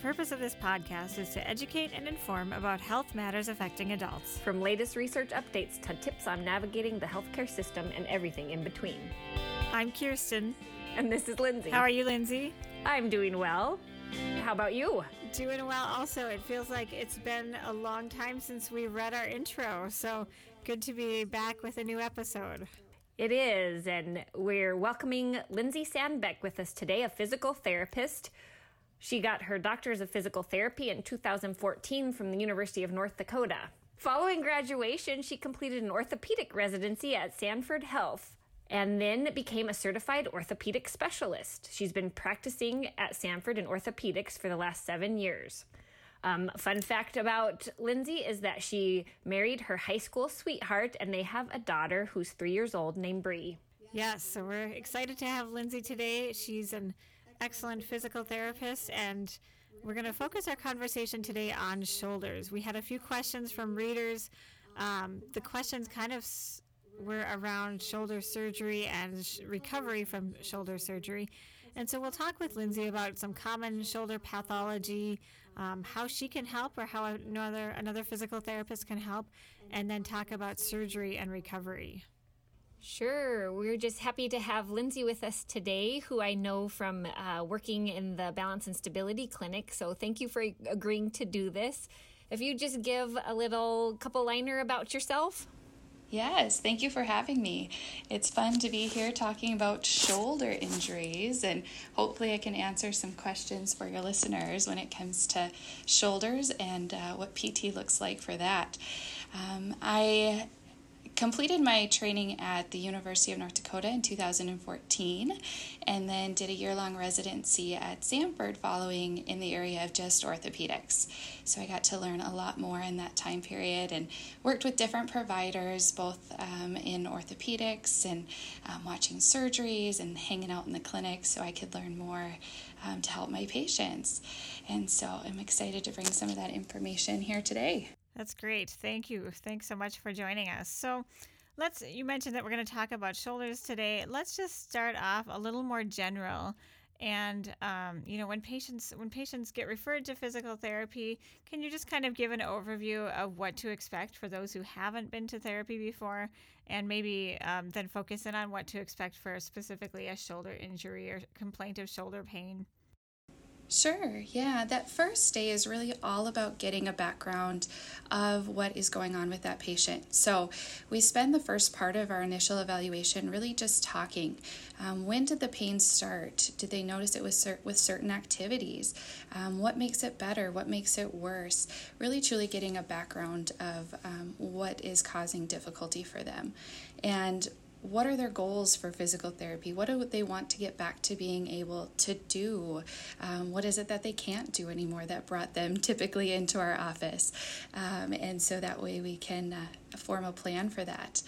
Purpose of this podcast is to educate and inform about health matters affecting adults. From latest research updates to tips on navigating the healthcare system and everything in between. I'm Kirsten. And this is Lindsay. How are you, Lindsay? I'm doing well. How about you? Doing well also. It feels like it's been a long time since we read our intro, so good to be back with a new episode. It is, and we're welcoming Lindsay Sandbeck with us today, a physical therapist. She got her doctor's of physical therapy in 2014 from the University of North Dakota. Following graduation, she completed an orthopedic residency at Sanford Health and then became a certified orthopedic specialist. She's been practicing at Sanford in orthopedics for the last seven years. Um, fun fact about Lindsay is that she married her high school sweetheart, and they have a daughter who's three years old named Bree. Yes, so we're excited to have Lindsay today. She's an excellent physical therapist, and we're going to focus our conversation today on shoulders. We had a few questions from readers. Um, the questions kind of were around shoulder surgery and sh- recovery from shoulder surgery. And so we'll talk with Lindsay about some common shoulder pathology, um, how she can help, or how another another physical therapist can help, and then talk about surgery and recovery. Sure. We're just happy to have Lindsay with us today, who I know from uh, working in the Balance and Stability Clinic. So thank you for agreeing to do this. If you just give a little couple liner about yourself. Yes, thank you for having me. It's fun to be here talking about shoulder injuries, and hopefully, I can answer some questions for your listeners when it comes to shoulders and uh, what PT looks like for that. Um, I completed my training at the University of North Dakota in 2014 and then did a year long residency at Sanford following in the area of just orthopedics. So I got to learn a lot more in that time period and worked with different providers both um, in orthopedics and um, watching surgeries and hanging out in the clinic so I could learn more um, to help my patients. And so I'm excited to bring some of that information here today. That's great. Thank you. Thanks so much for joining us. So, let's you mentioned that we're going to talk about shoulders today. Let's just start off a little more general. And um, you know, when patients when patients get referred to physical therapy, can you just kind of give an overview of what to expect for those who haven't been to therapy before, and maybe um, then focus in on what to expect for specifically a shoulder injury or complaint of shoulder pain? Sure, yeah. That first day is really all about getting a background of what is going on with that patient. So, we spend the first part of our initial evaluation really just talking. Um, when did the pain start? Did they notice it was cer- with certain activities? Um, what makes it better? What makes it worse? Really, truly getting a background of um, what is causing difficulty for them. And what are their goals for physical therapy? What do they want to get back to being able to do? Um, what is it that they can't do anymore that brought them typically into our office? Um, and so that way we can uh, form a plan for that.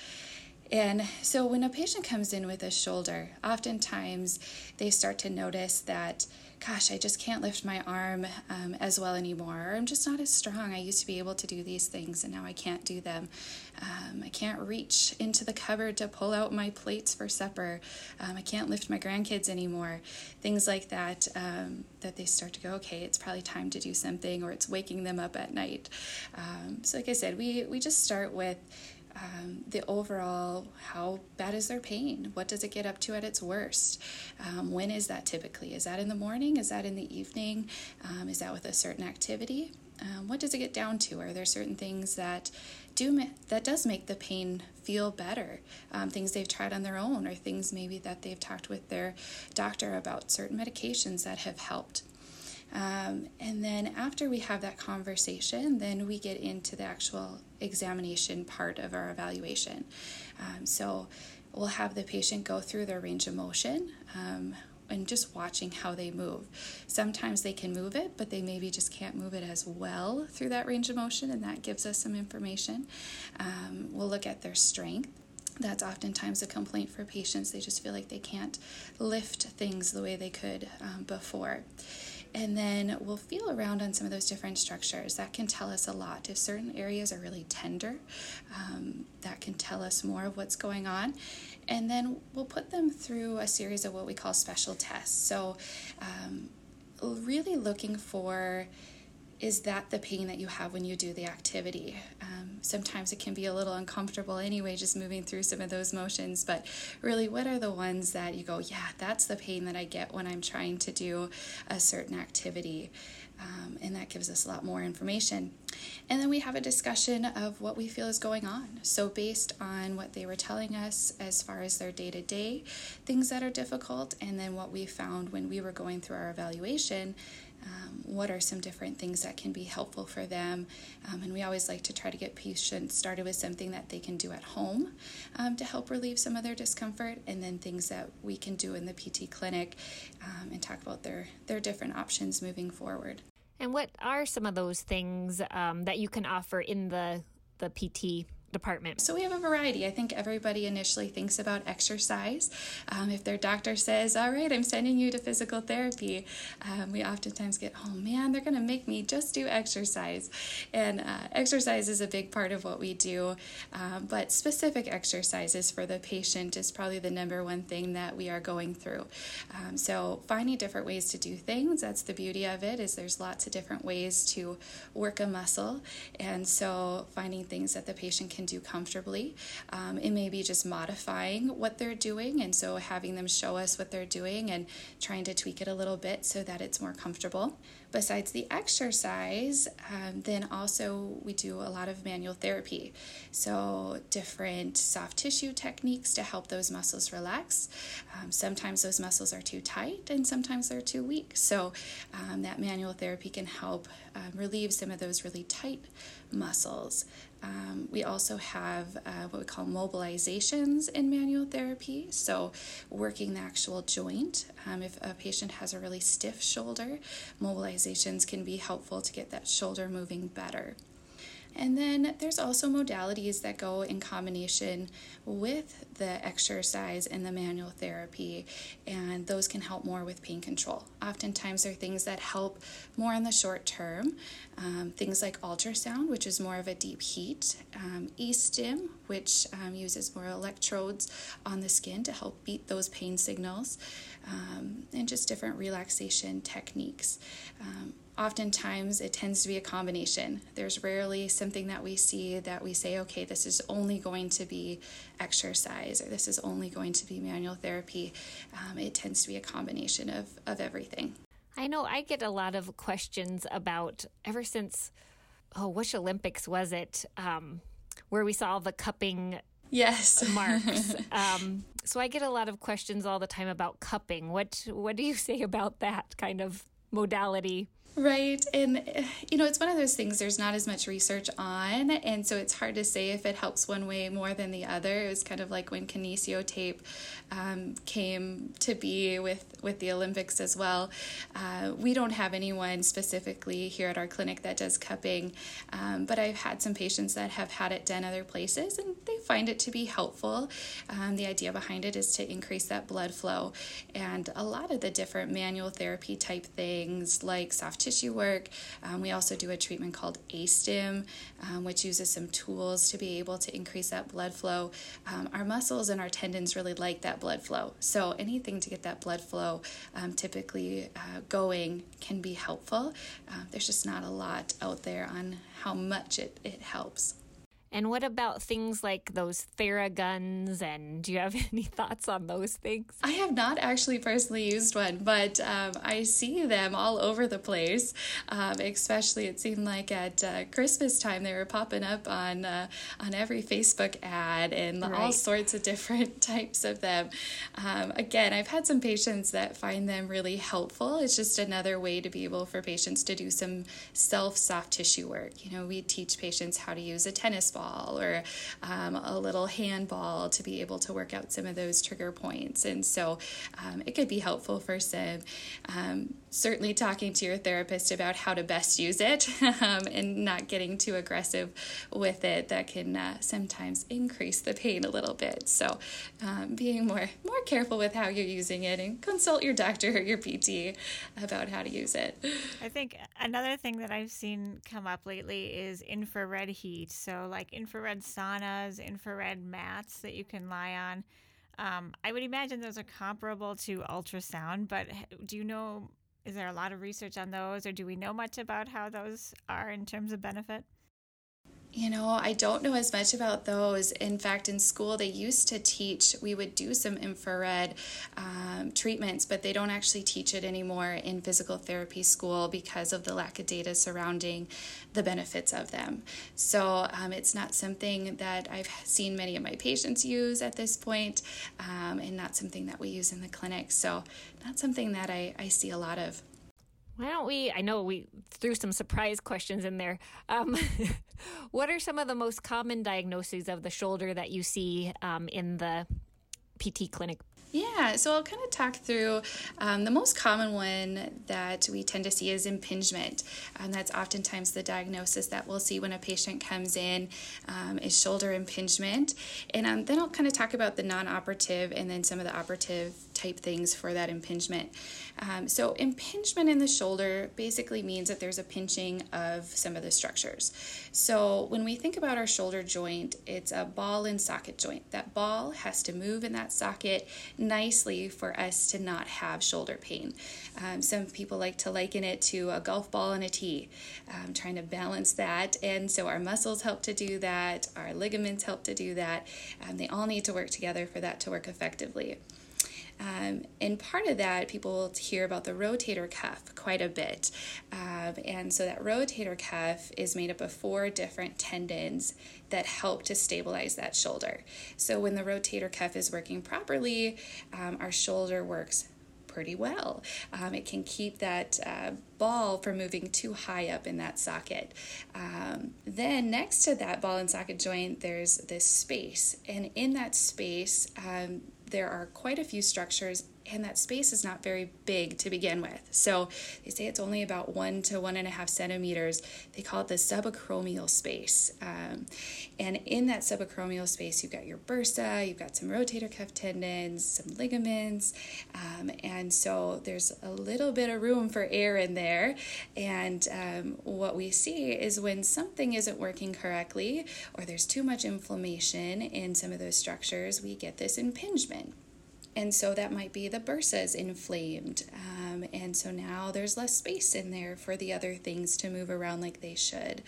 And so when a patient comes in with a shoulder, oftentimes they start to notice that gosh, I just can't lift my arm um, as well anymore. Or I'm just not as strong. I used to be able to do these things and now I can't do them. Um, I can't reach into the cupboard to pull out my plates for supper. Um, I can't lift my grandkids anymore. Things like that, um, that they start to go, okay, it's probably time to do something or it's waking them up at night. Um, so, like I said, we, we just start with um, the overall how bad is their pain? What does it get up to at its worst? Um, when is that typically? Is that in the morning? Is that in the evening? Um, is that with a certain activity? Um, what does it get down to? Are there certain things that do that does make the pain feel better? Um, things they've tried on their own or things maybe that they've talked with their doctor about. Certain medications that have helped um, and then after we have that conversation, then we get into the actual examination part of our evaluation. Um, so we'll have the patient go through their range of motion. Um, and just watching how they move. Sometimes they can move it, but they maybe just can't move it as well through that range of motion, and that gives us some information. Um, we'll look at their strength that's oftentimes a complaint for patients. They just feel like they can't lift things the way they could um, before. And then we'll feel around on some of those different structures. That can tell us a lot. If certain areas are really tender, um, that can tell us more of what's going on. And then we'll put them through a series of what we call special tests. So, um, really looking for is that the pain that you have when you do the activity? Um, sometimes it can be a little uncomfortable anyway, just moving through some of those motions, but really, what are the ones that you go, yeah, that's the pain that I get when I'm trying to do a certain activity? Um, and that gives us a lot more information. And then we have a discussion of what we feel is going on. So, based on what they were telling us as far as their day to day things that are difficult, and then what we found when we were going through our evaluation, um, what are some different things that can be helpful for them. Um, and we always like to try to get patients started with something that they can do at home um, to help relieve some of their discomfort, and then things that we can do in the PT clinic um, and talk about their, their different options moving forward. And what are some of those things um, that you can offer in the, the PT department? So we have a variety. I think everybody initially thinks about exercise. Um, if their doctor says, All right, I'm sending you to physical therapy, um, we oftentimes get, Oh man, they're going to make me just do exercise. And uh, exercise is a big part of what we do, um, but specific exercises for the patient is probably the number one thing that we are going through. Um, so finding different ways to do things, that's the beauty of it, is there's lots of different ways to work a muscle. And so finding things that the patient can can do comfortably. Um, it may be just modifying what they're doing, and so having them show us what they're doing and trying to tweak it a little bit so that it's more comfortable. Besides the exercise, um, then also we do a lot of manual therapy. So, different soft tissue techniques to help those muscles relax. Um, sometimes those muscles are too tight and sometimes they're too weak. So, um, that manual therapy can help um, relieve some of those really tight muscles. Um, we also have uh, what we call mobilizations in manual therapy. So, working the actual joint. Um, if a patient has a really stiff shoulder, mobilizations can be helpful to get that shoulder moving better. And then there's also modalities that go in combination with the exercise and the manual therapy, and those can help more with pain control. Oftentimes, they're things that help more in the short term. Um, things like ultrasound, which is more of a deep heat, um, e-stim, which um, uses more electrodes on the skin to help beat those pain signals, um, and just different relaxation techniques. Oftentimes it tends to be a combination. There's rarely something that we see that we say, okay, this is only going to be exercise or this is only going to be manual therapy. Um, it tends to be a combination of, of everything. I know I get a lot of questions about ever since, oh, which Olympics was it? Um, where we saw the cupping yes marks um, so i get a lot of questions all the time about cupping what what do you say about that kind of modality Right. And, you know, it's one of those things there's not as much research on. And so it's hard to say if it helps one way more than the other. It was kind of like when kinesio tape um, came to be with, with the Olympics as well. Uh, we don't have anyone specifically here at our clinic that does cupping, um, but I've had some patients that have had it done other places and they find it to be helpful. Um, the idea behind it is to increase that blood flow. And a lot of the different manual therapy type things like soft tissue work. Um, we also do a treatment called ASTYM, um, which uses some tools to be able to increase that blood flow. Um, our muscles and our tendons really like that blood flow. So anything to get that blood flow um, typically uh, going can be helpful. Uh, there's just not a lot out there on how much it, it helps. And what about things like those Theraguns? And do you have any thoughts on those things? I have not actually personally used one, but um, I see them all over the place. Um, especially, it seemed like at uh, Christmas time they were popping up on uh, on every Facebook ad and right. all sorts of different types of them. Um, again, I've had some patients that find them really helpful. It's just another way to be able for patients to do some self soft tissue work. You know, we teach patients how to use a tennis ball or um, a little handball to be able to work out some of those trigger points. And so um, it could be helpful for some um, certainly talking to your therapist about how to best use it um, and not getting too aggressive with it. That can uh, sometimes increase the pain a little bit. So um, being more more careful with how you're using it and consult your doctor or your pt about how to use it. I think another thing that i've seen come up lately is infrared heat. So like infrared saunas infrared mats that you can lie on um, I would imagine those are comparable to ultrasound, but do you know is there a lot of research on those, or do we know much about how those are in terms of benefit? You know, I don't know as much about those. In fact, in school, they used to teach, we would do some infrared um, treatments, but they don't actually teach it anymore in physical therapy school because of the lack of data surrounding the benefits of them. So um, it's not something that I've seen many of my patients use at this point, um, and not something that we use in the clinic. So, not something that I, I see a lot of. Why don't we? I know we threw some surprise questions in there. Um, what are some of the most common diagnoses of the shoulder that you see um, in the PT clinic? Yeah, so I'll kind of talk through um, the most common one that we tend to see is impingement. Um, that's oftentimes the diagnosis that we'll see when a patient comes in um, is shoulder impingement. And um, then I'll kind of talk about the non operative and then some of the operative type things for that impingement. Um, so, impingement in the shoulder basically means that there's a pinching of some of the structures. So, when we think about our shoulder joint, it's a ball and socket joint. That ball has to move in that socket nicely for us to not have shoulder pain. Um, some people like to liken it to a golf ball and a tee, um, trying to balance that. And so, our muscles help to do that, our ligaments help to do that. Um, they all need to work together for that to work effectively. Um, and part of that, people hear about the rotator cuff quite a bit. Um, and so that rotator cuff is made up of four different tendons that help to stabilize that shoulder. So when the rotator cuff is working properly, um, our shoulder works pretty well. Um, it can keep that uh, ball from moving too high up in that socket. Um, then, next to that ball and socket joint, there's this space, and in that space, um, there are quite a few structures and that space is not very big to begin with. So they say it's only about one to one and a half centimeters. They call it the subacromial space. Um, and in that subacromial space, you've got your bursa, you've got some rotator cuff tendons, some ligaments. Um, and so there's a little bit of room for air in there. And um, what we see is when something isn't working correctly or there's too much inflammation in some of those structures, we get this impingement. And so that might be the bursa is inflamed. Um, and so now there's less space in there for the other things to move around like they should.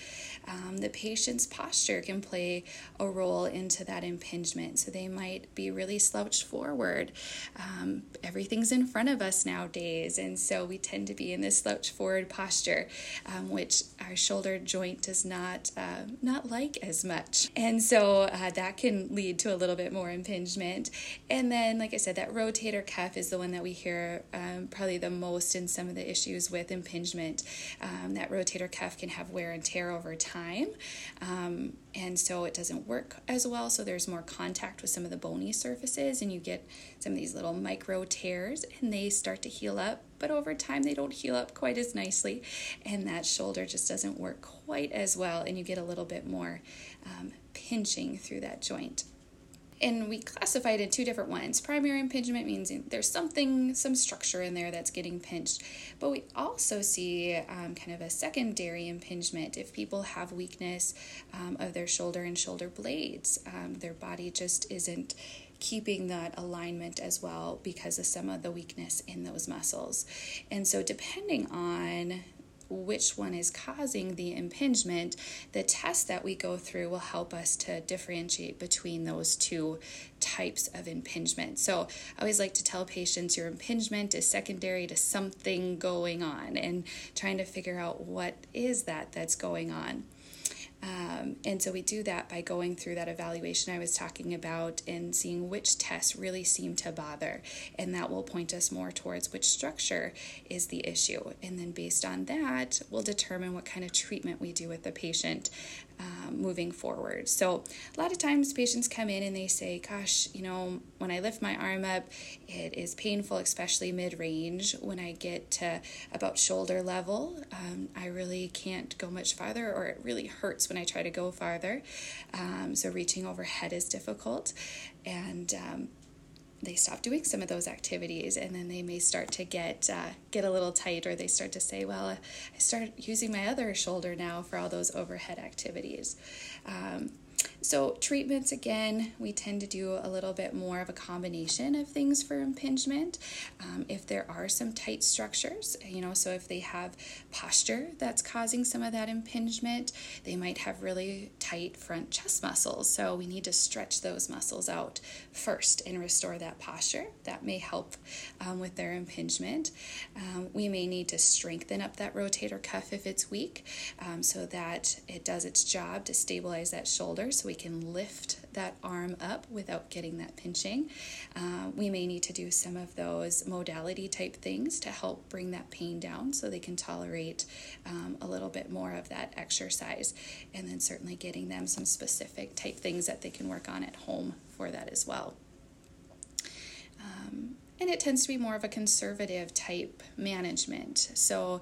Um, the patient's posture can play a role into that impingement. So they might be really slouched forward. Um, everything's in front of us nowadays. And so we tend to be in this slouched forward posture, um, which our shoulder joint does not, uh, not like as much. And so uh, that can lead to a little bit more impingement. And then, like I said, that rotator cuff is the one that we hear um, probably the most in some of the issues with impingement. Um, that rotator cuff can have wear and tear over time, um, and so it doesn't work as well. So there's more contact with some of the bony surfaces, and you get some of these little micro tears, and they start to heal up. But over time, they don't heal up quite as nicely, and that shoulder just doesn't work quite as well, and you get a little bit more um, pinching through that joint and we classify it in two different ones. Primary impingement means there's something, some structure in there that's getting pinched, but we also see um, kind of a secondary impingement if people have weakness um, of their shoulder and shoulder blades. Um, their body just isn't keeping that alignment as well because of some of the weakness in those muscles. And so, depending on which one is causing the impingement, the test that we go through will help us to differentiate between those two types of impingement. So I always like to tell patients your impingement is secondary to something going on and trying to figure out what is that that's going on. Um, and so we do that by going through that evaluation I was talking about and seeing which tests really seem to bother. And that will point us more towards which structure is the issue. And then based on that, we'll determine what kind of treatment we do with the patient um, moving forward. So, a lot of times patients come in and they say, Gosh, you know, when I lift my arm up, it is painful, especially mid range. When I get to about shoulder level, um, I really can't go much farther, or it really hurts when I try to go farther. Um, so, reaching overhead is difficult. And um, they stop doing some of those activities and then they may start to get uh, get a little tight or they start to say well i start using my other shoulder now for all those overhead activities. Um, so, treatments again, we tend to do a little bit more of a combination of things for impingement. Um, if there are some tight structures, you know, so if they have posture that's causing some of that impingement, they might have really tight front chest muscles. So, we need to stretch those muscles out first and restore that posture. That may help um, with their impingement. Um, we may need to strengthen up that rotator cuff if it's weak um, so that it does its job to stabilize that shoulder so we can lift that arm up without getting that pinching. Uh, we may need to do some of those modality type things to help bring that pain down so they can tolerate um, a little bit more of that exercise. And then certainly getting them some specific type things that they can work on at home for that as well. Um, and it tends to be more of a conservative type management. So,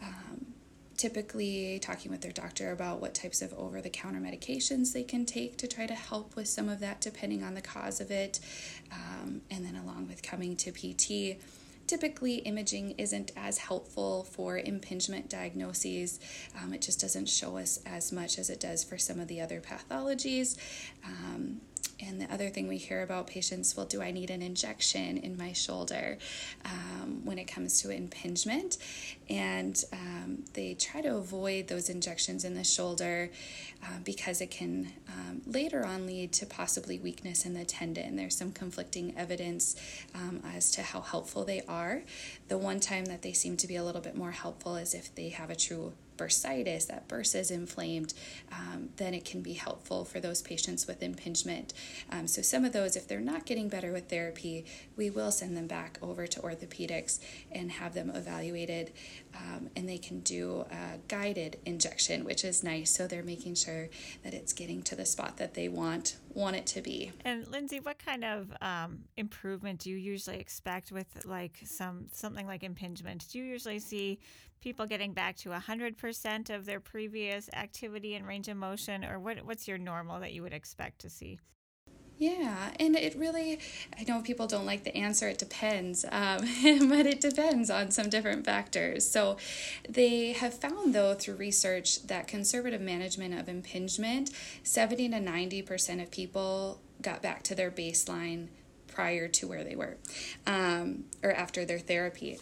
um, typically talking with their doctor about what types of over the counter medications they can take to try to help with some of that, depending on the cause of it. Um, and then, along with coming to PT, typically imaging isn't as helpful for impingement diagnoses. Um, it just doesn't show us as much as it does for some of the other pathologies. Um, and the other thing we hear about patients, well, do I need an injection in my shoulder um, when it comes to impingement? And um, they try to avoid those injections in the shoulder uh, because it can um, later on lead to possibly weakness in the tendon. There's some conflicting evidence um, as to how helpful they are. The one time that they seem to be a little bit more helpful is if they have a true bursitis, that bursa is inflamed, um, then it can be helpful for those patients with impingement. Um, so, some of those, if they're not getting better with therapy, we will send them back over to orthopedics and have them evaluated. Um, and they can do a guided injection, which is nice. So, they're making sure that it's getting to the spot that they want want it to be. And Lindsay, what kind of um, improvement do you usually expect with like some something like impingement? Do you usually see people getting back to 100% of their previous activity and range of motion, or what, what's your normal that you would expect to see? Yeah, and it really, I know people don't like the answer, it depends, um, but it depends on some different factors. So they have found, though, through research that conservative management of impingement, 70 to 90% of people got back to their baseline prior to where they were um, or after their therapy.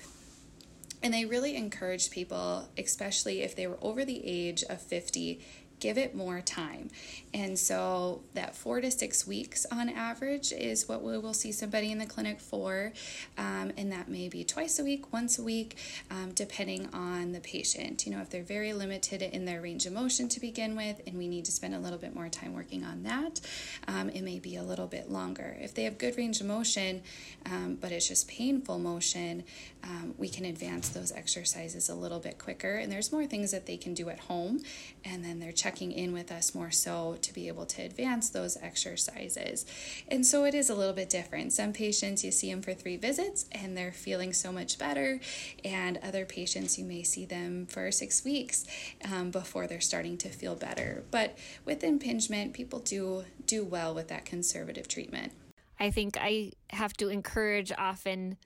And they really encouraged people, especially if they were over the age of 50, give it more time. And so that four to six weeks on average is what we will see somebody in the clinic for. Um, and that may be twice a week, once a week, um, depending on the patient. You know, if they're very limited in their range of motion to begin with, and we need to spend a little bit more time working on that, um, it may be a little bit longer. If they have good range of motion, um, but it's just painful motion, um, we can advance those exercises a little bit quicker. And there's more things that they can do at home, and then they're checking in with us more so to be able to advance those exercises. And so it is a little bit different. Some patients you see them for three visits and they're feeling so much better, and other patients you may see them for six weeks um, before they're starting to feel better. But with impingement, people do do well with that conservative treatment. I think I have to encourage often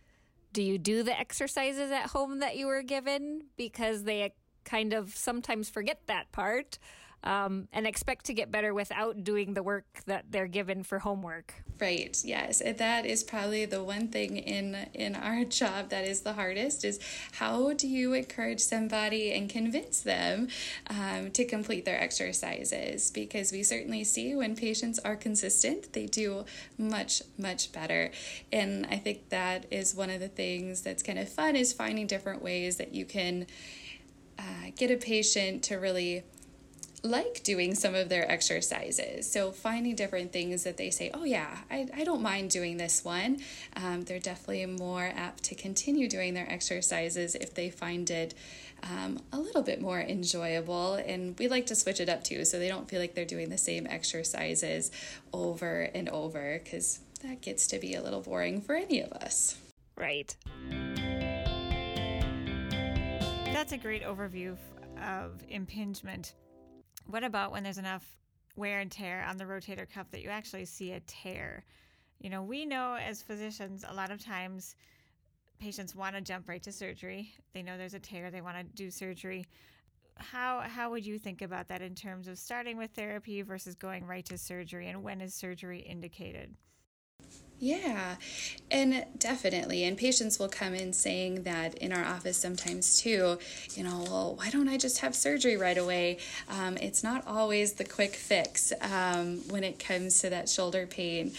do you do the exercises at home that you were given because they kind of sometimes forget that part um, and expect to get better without doing the work that they're given for homework. Right. Yes, that is probably the one thing in in our job that is the hardest is how do you encourage somebody and convince them um, to complete their exercises? Because we certainly see when patients are consistent, they do much much better, and I think that is one of the things that's kind of fun is finding different ways that you can uh, get a patient to really like doing some of their exercises. So, finding different things that they say, oh, yeah, I, I don't mind doing this one. Um, they're definitely more apt to continue doing their exercises if they find it um, a little bit more enjoyable. And we like to switch it up too, so they don't feel like they're doing the same exercises over and over because that gets to be a little boring for any of us. Right. That's a great overview of impingement. What about when there's enough wear and tear on the rotator cuff that you actually see a tear? You know, we know as physicians a lot of times patients want to jump right to surgery. They know there's a tear, they want to do surgery. How how would you think about that in terms of starting with therapy versus going right to surgery and when is surgery indicated? Yeah, and definitely. And patients will come in saying that in our office sometimes too, you know, well, why don't I just have surgery right away? Um, it's not always the quick fix um, when it comes to that shoulder pain.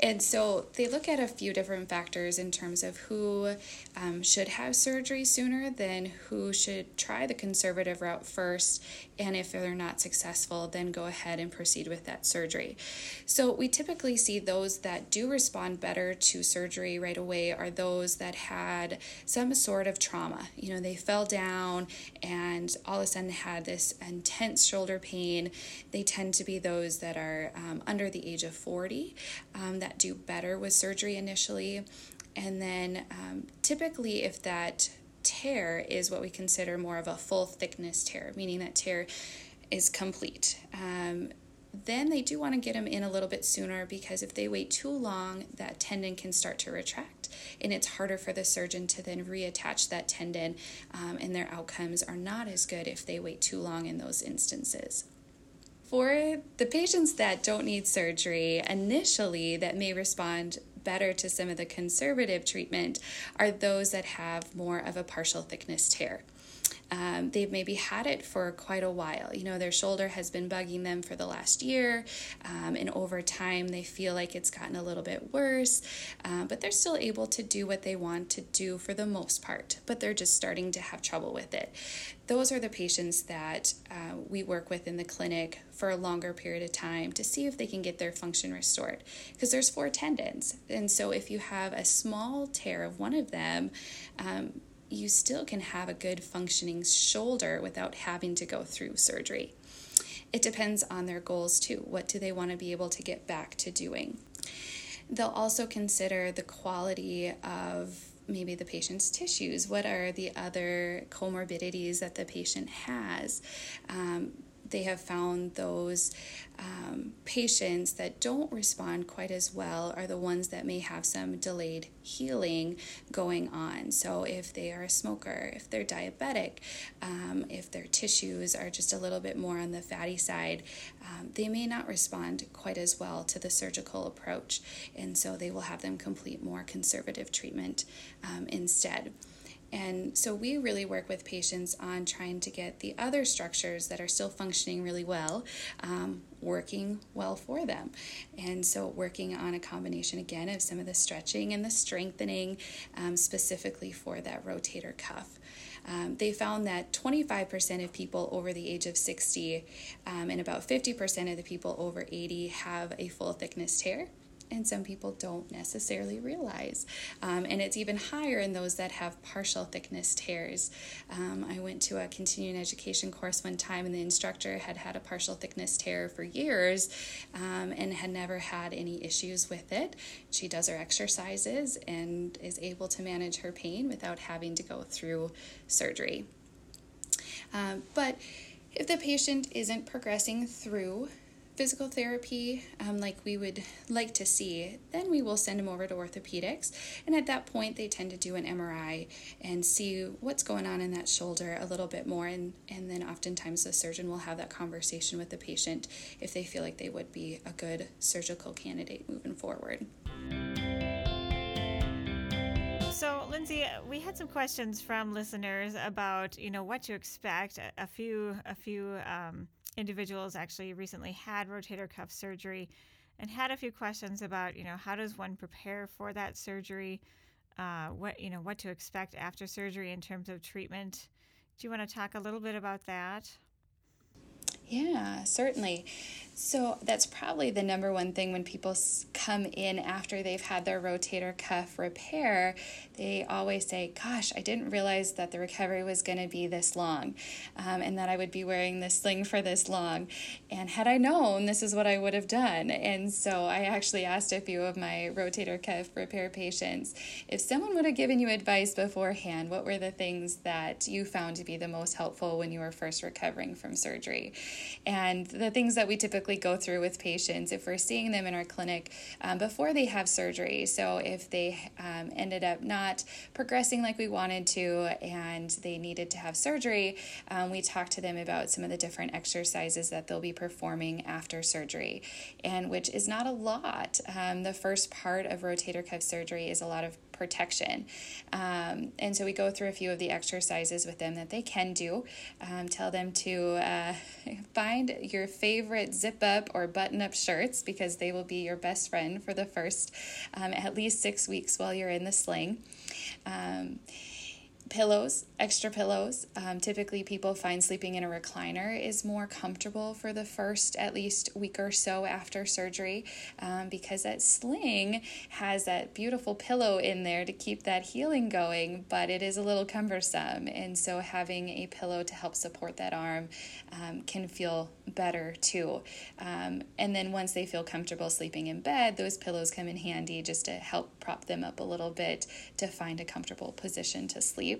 And so they look at a few different factors in terms of who um, should have surgery sooner than who should try the conservative route first. And if they're not successful, then go ahead and proceed with that surgery. So we typically see those that do respond respond better to surgery right away are those that had some sort of trauma. You know, they fell down and all of a sudden had this intense shoulder pain. They tend to be those that are um, under the age of 40 um, that do better with surgery initially. And then um, typically, if that tear is what we consider more of a full thickness tear, meaning that tear is complete. Um, then they do want to get them in a little bit sooner because if they wait too long, that tendon can start to retract and it's harder for the surgeon to then reattach that tendon, um, and their outcomes are not as good if they wait too long in those instances. For the patients that don't need surgery initially, that may respond better to some of the conservative treatment, are those that have more of a partial thickness tear. Um, they've maybe had it for quite a while. You know, their shoulder has been bugging them for the last year, um, and over time they feel like it's gotten a little bit worse, uh, but they're still able to do what they want to do for the most part, but they're just starting to have trouble with it. Those are the patients that uh, we work with in the clinic for a longer period of time to see if they can get their function restored because there's four tendons and so if you have a small tear of one of them um, you still can have a good functioning shoulder without having to go through surgery. It depends on their goals too. What do they want to be able to get back to doing? They'll also consider the quality of maybe the patient's tissues. What are the other comorbidities that the patient has? Um, they have found those um, patients that don't respond quite as well are the ones that may have some delayed healing going on. So, if they are a smoker, if they're diabetic, um, if their tissues are just a little bit more on the fatty side, um, they may not respond quite as well to the surgical approach. And so, they will have them complete more conservative treatment um, instead. And so we really work with patients on trying to get the other structures that are still functioning really well um, working well for them. And so working on a combination again of some of the stretching and the strengthening um, specifically for that rotator cuff. Um, they found that 25% of people over the age of 60 um, and about 50% of the people over 80 have a full thickness tear and some people don't necessarily realize. Um, and it's even higher in those that have partial thickness tears. Um, I went to a continuing education course one time, and the instructor had had a partial thickness tear for years um, and had never had any issues with it. She does her exercises and is able to manage her pain without having to go through surgery. Um, but if the patient isn't progressing through physical therapy um, like we would like to see, then we will send them over to orthopedics. And at that point, they tend to do an MRI and see what's going on in that shoulder a little bit more. And, and then oftentimes the surgeon will have that conversation with the patient if they feel like they would be a good surgical candidate moving forward. So, Lindsay, we had some questions from listeners about, you know, what to expect. A, few, a few um, individuals actually recently had rotator cuff surgery and had a few questions about, you know, how does one prepare for that surgery? Uh, what you know, what to expect after surgery in terms of treatment. Do you want to talk a little bit about that? Yeah, certainly. So that's probably the number one thing when people come in after they've had their rotator cuff repair. They always say, Gosh, I didn't realize that the recovery was going to be this long um, and that I would be wearing this sling for this long. And had I known, this is what I would have done. And so I actually asked a few of my rotator cuff repair patients if someone would have given you advice beforehand, what were the things that you found to be the most helpful when you were first recovering from surgery? And the things that we typically go through with patients if we're seeing them in our clinic um, before they have surgery. So if they um, ended up not progressing like we wanted to and they needed to have surgery, um, we talk to them about some of the different exercises that they'll be performing after surgery, and which is not a lot. Um, the first part of rotator cuff surgery is a lot of protection. Um, and so we go through a few of the exercises with them that they can do. Um, tell them to uh, find your favorite zip up or button up shirts because they will be your best friend for the first um, at least six weeks while you're in the sling. Pillows, extra pillows. Um, typically, people find sleeping in a recliner is more comfortable for the first at least week or so after surgery um, because that sling has that beautiful pillow in there to keep that healing going, but it is a little cumbersome. And so, having a pillow to help support that arm um, can feel better too. Um, and then, once they feel comfortable sleeping in bed, those pillows come in handy just to help prop them up a little bit to find a comfortable position to sleep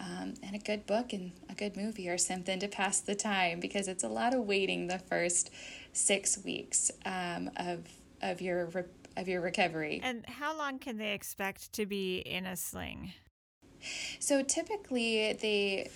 Um, and a good book and a good movie or something to pass the time because it's a lot of waiting the first six weeks um, of of your re- of your recovery. And how long can they expect to be in a sling? So typically they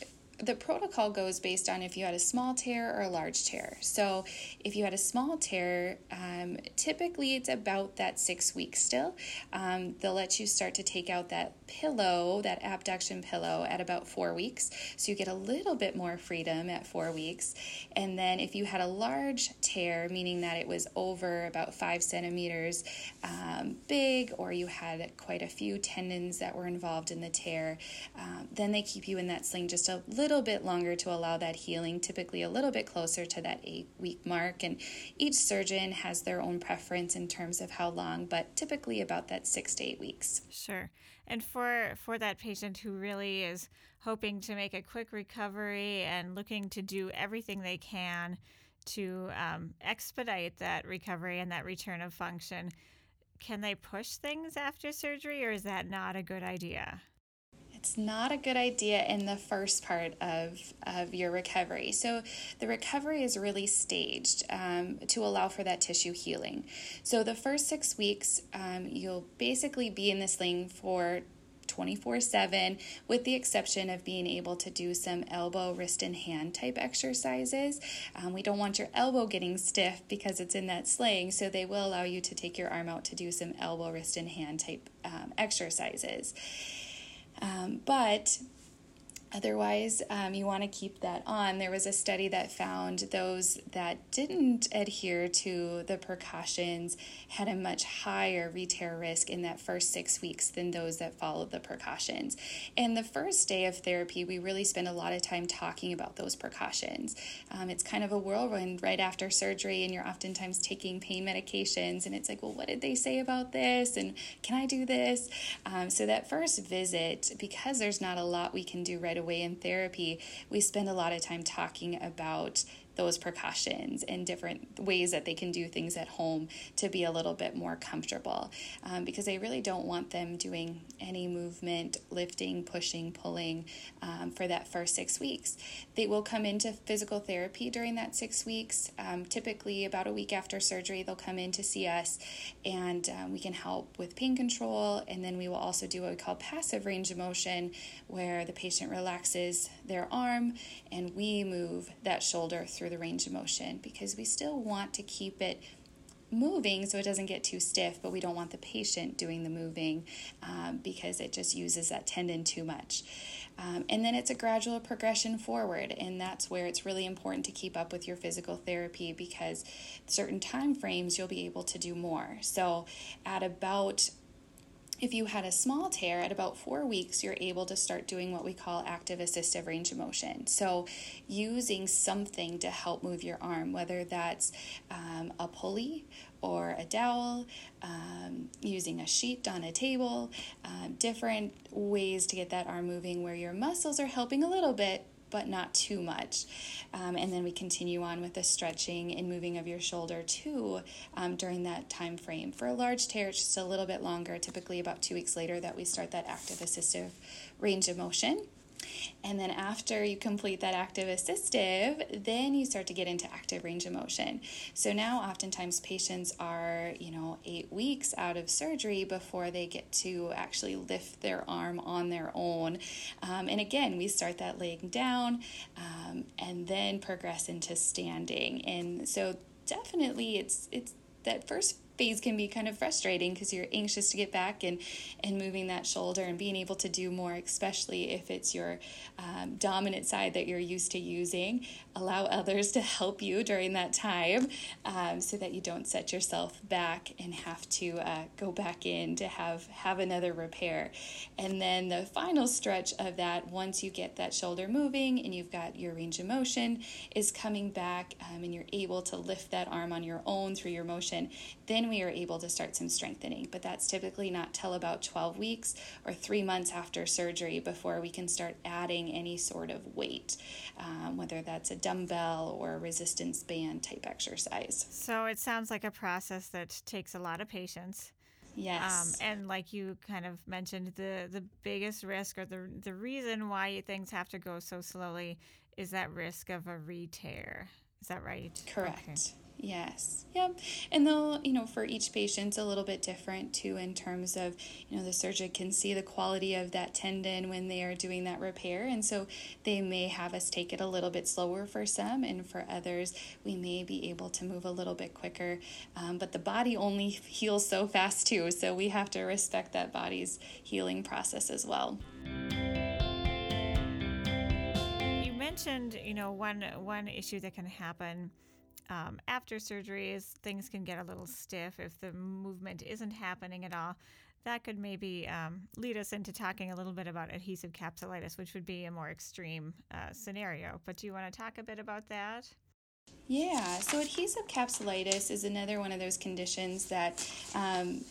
the protocol goes based on if you had a small tear or a large tear. So, if you had a small tear, um, typically it's about that six weeks still. Um, they'll let you start to take out that pillow, that abduction pillow, at about four weeks. So, you get a little bit more freedom at four weeks. And then, if you had a large tear, meaning that it was over about five centimeters um, big, or you had quite a few tendons that were involved in the tear, um, then they keep you in that sling just a little little bit longer to allow that healing, typically a little bit closer to that eight week mark. And each surgeon has their own preference in terms of how long, but typically about that six to eight weeks. Sure. And for for that patient who really is hoping to make a quick recovery and looking to do everything they can to um, expedite that recovery and that return of function, can they push things after surgery, or is that not a good idea? It's not a good idea in the first part of, of your recovery. So, the recovery is really staged um, to allow for that tissue healing. So, the first six weeks, um, you'll basically be in the sling for 24 7, with the exception of being able to do some elbow, wrist, and hand type exercises. Um, we don't want your elbow getting stiff because it's in that sling, so they will allow you to take your arm out to do some elbow, wrist, and hand type um, exercises. Um, but Otherwise, um, you want to keep that on. There was a study that found those that didn't adhere to the precautions had a much higher re-tear risk in that first six weeks than those that followed the precautions. And the first day of therapy, we really spend a lot of time talking about those precautions. Um, it's kind of a whirlwind right after surgery, and you're oftentimes taking pain medications, and it's like, well, what did they say about this? And can I do this? Um, so that first visit, because there's not a lot we can do right away away in therapy, we spend a lot of time talking about those precautions and different ways that they can do things at home to be a little bit more comfortable um, because they really don't want them doing any movement, lifting, pushing, pulling um, for that first six weeks. They will come into physical therapy during that six weeks. Um, typically, about a week after surgery, they'll come in to see us and um, we can help with pain control. And then we will also do what we call passive range of motion, where the patient relaxes their arm and we move that shoulder through the range of motion because we still want to keep it moving so it doesn't get too stiff, but we don't want the patient doing the moving um, because it just uses that tendon too much. Um, and then it's a gradual progression forward, and that's where it's really important to keep up with your physical therapy because certain time frames you'll be able to do more. So, at about if you had a small tear at about four weeks, you're able to start doing what we call active assistive range of motion. So, using something to help move your arm, whether that's um, a pulley or a dowel, um, using a sheet on a table, um, different ways to get that arm moving where your muscles are helping a little bit, but not too much. Um, and then we continue on with the stretching and moving of your shoulder too um, during that time frame. For a large tear, it's just a little bit longer, typically about two weeks later, that we start that active assistive range of motion. And then after you complete that active assistive, then you start to get into active range of motion. So now oftentimes patients are, you know, eight weeks out of surgery before they get to actually lift their arm on their own. Um, and again, we start that laying down um, and then progress into standing. And so definitely it's it's that first phase can be kind of frustrating because you're anxious to get back and and moving that shoulder and being able to do more especially if it's your um, dominant side that you're used to using. Allow others to help you during that time um, so that you don't set yourself back and have to uh, go back in to have have another repair. And then the final stretch of that once you get that shoulder moving and you've got your range of motion is coming back um, and you're able to lift that arm on your own through your motion then we are able to start some strengthening but that's typically not till about 12 weeks or three months after surgery before we can start adding any sort of weight um, whether that's a dumbbell or a resistance band type exercise. So it sounds like a process that takes a lot of patience. Yes. Um, and like you kind of mentioned, the the biggest risk or the the reason why things have to go so slowly is that risk of a re-tear. Is that right? Correct. Okay. Yes. Yep. And they'll, you know, for each patient, it's a little bit different too, in terms of, you know, the surgeon can see the quality of that tendon when they are doing that repair. And so they may have us take it a little bit slower for some, and for others, we may be able to move a little bit quicker. Um, but the body only heals so fast too. So we have to respect that body's healing process as well. You mentioned, you know, one one issue that can happen um, after surgeries, things can get a little stiff if the movement isn't happening at all. That could maybe um, lead us into talking a little bit about adhesive capsulitis, which would be a more extreme uh, scenario. But do you want to talk a bit about that? Yeah, so adhesive capsulitis is another one of those conditions that um,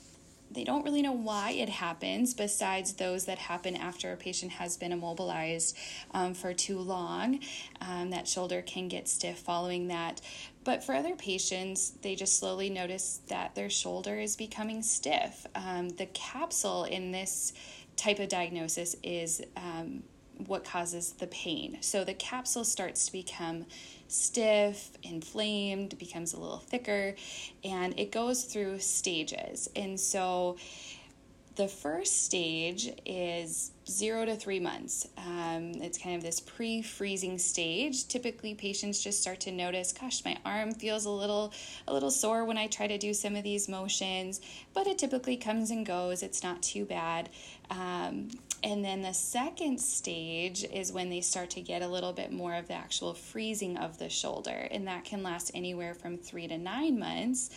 they don't really know why it happens, besides those that happen after a patient has been immobilized um, for too long. Um, that shoulder can get stiff following that. But for other patients, they just slowly notice that their shoulder is becoming stiff. Um, the capsule in this type of diagnosis is um, what causes the pain. So the capsule starts to become stiff, inflamed, becomes a little thicker, and it goes through stages. And so the first stage is zero to three months. Um, it's kind of this pre freezing stage. Typically, patients just start to notice, gosh, my arm feels a little, a little sore when I try to do some of these motions, but it typically comes and goes. It's not too bad. Um, and then the second stage is when they start to get a little bit more of the actual freezing of the shoulder, and that can last anywhere from three to nine months.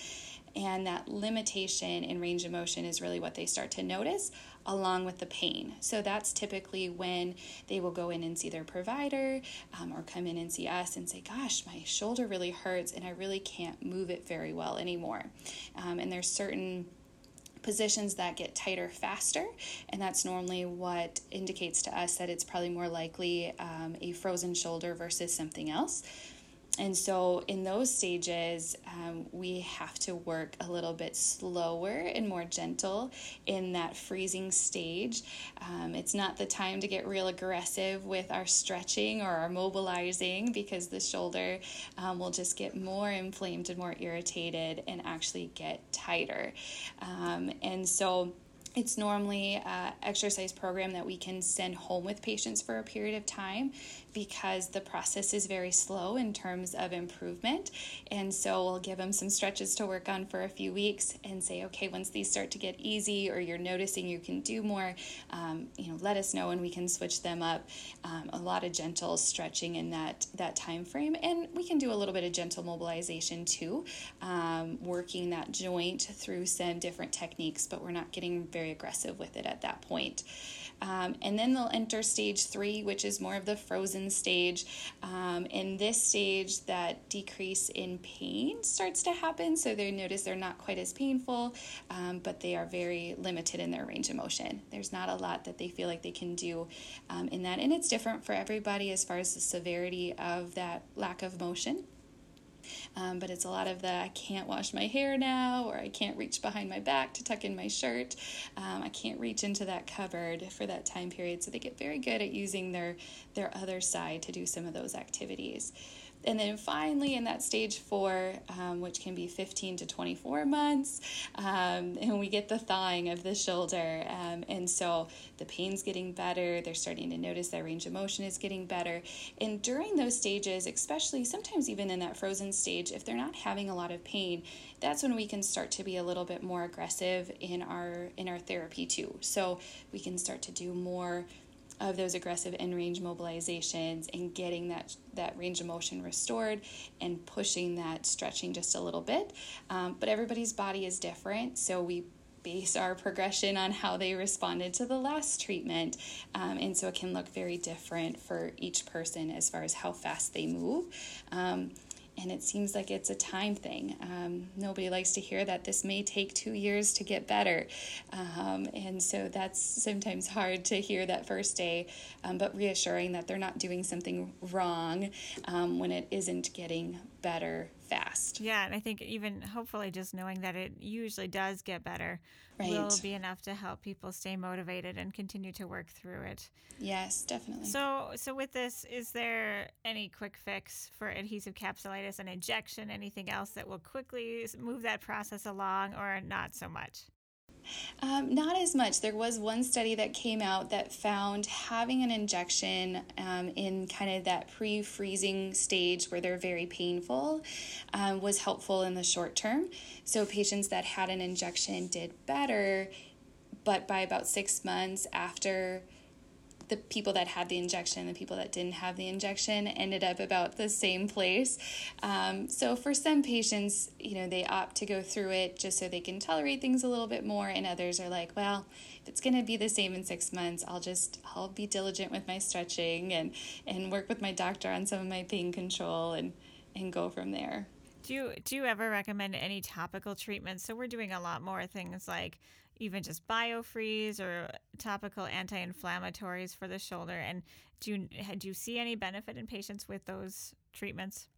And that limitation in range of motion is really what they start to notice along with the pain. So that's typically when they will go in and see their provider um, or come in and see us and say, Gosh, my shoulder really hurts and I really can't move it very well anymore. Um, and there's certain positions that get tighter faster, and that's normally what indicates to us that it's probably more likely um, a frozen shoulder versus something else and so in those stages um, we have to work a little bit slower and more gentle in that freezing stage. Um, it's not the time to get real aggressive with our stretching or our mobilizing because the shoulder um, will just get more inflamed and more irritated and actually get tighter. Um, and so it's normally an exercise program that we can send home with patients for a period of time because the process is very slow in terms of improvement. And so we'll give them some stretches to work on for a few weeks and say, okay, once these start to get easy or you're noticing you can do more, um, you know, let us know and we can switch them up. Um, a lot of gentle stretching in that that time frame, and we can do a little bit of gentle mobilization too, um, working that joint through some different techniques. But we're not getting very very aggressive with it at that point. Um, and then they'll enter stage three, which is more of the frozen stage. Um, in this stage, that decrease in pain starts to happen. So they notice they're not quite as painful, um, but they are very limited in their range of motion. There's not a lot that they feel like they can do um, in that. And it's different for everybody as far as the severity of that lack of motion. Um, but it's a lot of the I can't wash my hair now, or I can't reach behind my back to tuck in my shirt. Um, I can't reach into that cupboard for that time period. So they get very good at using their their other side to do some of those activities. And then finally, in that stage four, um, which can be 15 to 24 months, um, and we get the thawing of the shoulder. Um, and so the pain's getting better. They're starting to notice their range of motion is getting better. And during those stages, especially sometimes even in that frozen stage, if they're not having a lot of pain, that's when we can start to be a little bit more aggressive in our in our therapy too. So we can start to do more of those aggressive end range mobilizations and getting that that range of motion restored and pushing that stretching just a little bit. Um, but everybody's body is different, so we base our progression on how they responded to the last treatment. Um, and so it can look very different for each person as far as how fast they move. Um, and it seems like it's a time thing. Um, nobody likes to hear that this may take two years to get better. Um, and so that's sometimes hard to hear that first day, um, but reassuring that they're not doing something wrong um, when it isn't getting better fast. Yeah, and I think even hopefully just knowing that it usually does get better right. will be enough to help people stay motivated and continue to work through it. Yes, definitely. So, so with this, is there any quick fix for adhesive capsulitis, an injection, anything else that will quickly move that process along, or not so much? Um, not as much. There was one study that came out that found having an injection um, in kind of that pre freezing stage where they're very painful um, was helpful in the short term. So, patients that had an injection did better, but by about six months after the people that had the injection, the people that didn't have the injection ended up about the same place. Um, so for some patients, you know, they opt to go through it just so they can tolerate things a little bit more, and others are like, well, if it's going to be the same in six months, I'll just I'll be diligent with my stretching and and work with my doctor on some of my pain control and and go from there. Do you do you ever recommend any topical treatments? So we're doing a lot more things like even just biofreeze or topical anti-inflammatories for the shoulder. And do you do you see any benefit in patients with those treatments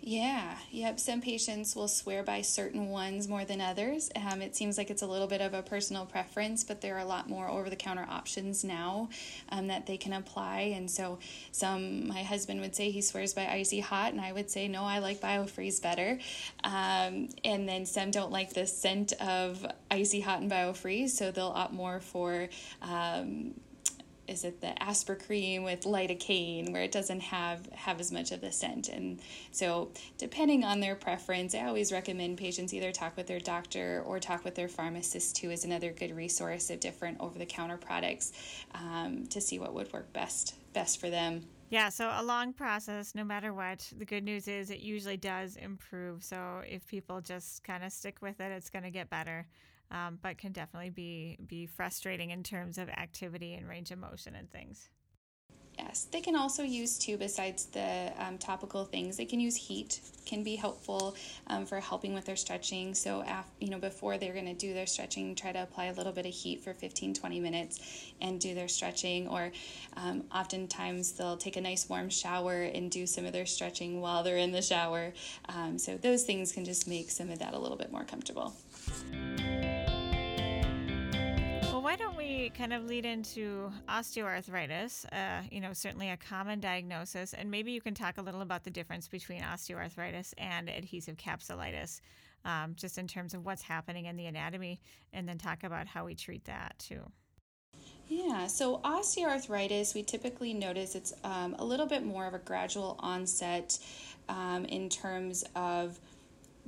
yeah, yep. Some patients will swear by certain ones more than others. Um, it seems like it's a little bit of a personal preference, but there are a lot more over the counter options now um, that they can apply. And so, some, my husband would say he swears by icy hot, and I would say, no, I like biofreeze better. Um, and then some don't like the scent of icy hot and biofreeze, so they'll opt more for um, is it the Aspercreme with lidocaine where it doesn't have have as much of the scent and so depending on their preference i always recommend patients either talk with their doctor or talk with their pharmacist too is another good resource of different over-the-counter products um, to see what would work best best for them yeah, so a long process, no matter what. The good news is it usually does improve. So if people just kind of stick with it, it's going to get better um, but can definitely be be frustrating in terms of activity and range of motion and things. Yes, they can also use too, besides the um, topical things, they can use heat, can be helpful um, for helping with their stretching. So, af- you know, before they're going to do their stretching, try to apply a little bit of heat for 15, 20 minutes and do their stretching. Or um, oftentimes they'll take a nice warm shower and do some of their stretching while they're in the shower. Um, so, those things can just make some of that a little bit more comfortable why don't we kind of lead into osteoarthritis? Uh, you know, certainly a common diagnosis, and maybe you can talk a little about the difference between osteoarthritis and adhesive capsulitis, um, just in terms of what's happening in the anatomy, and then talk about how we treat that too. Yeah, so osteoarthritis, we typically notice it's um, a little bit more of a gradual onset um, in terms of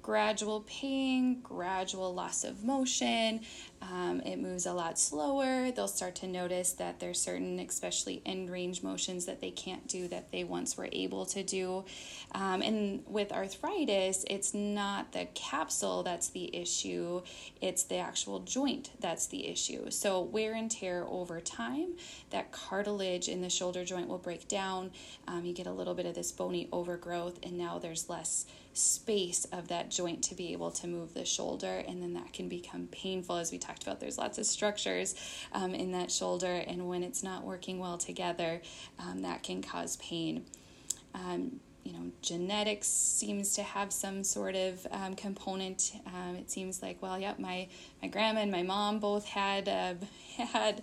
gradual pain, gradual loss of motion. Um, it moves a lot slower. They'll start to notice that there's certain, especially end range motions, that they can't do that they once were able to do. Um, and with arthritis, it's not the capsule that's the issue, it's the actual joint that's the issue. So, wear and tear over time, that cartilage in the shoulder joint will break down. Um, you get a little bit of this bony overgrowth, and now there's less space of that joint to be able to move the shoulder, and then that can become painful. As we talked about, there's lots of structures um, in that shoulder, and when it's not working well together, um, that can cause pain. Um, you know, genetics seems to have some sort of um, component. Um, it seems like, well, yep, my, my grandma and my mom both had uh, had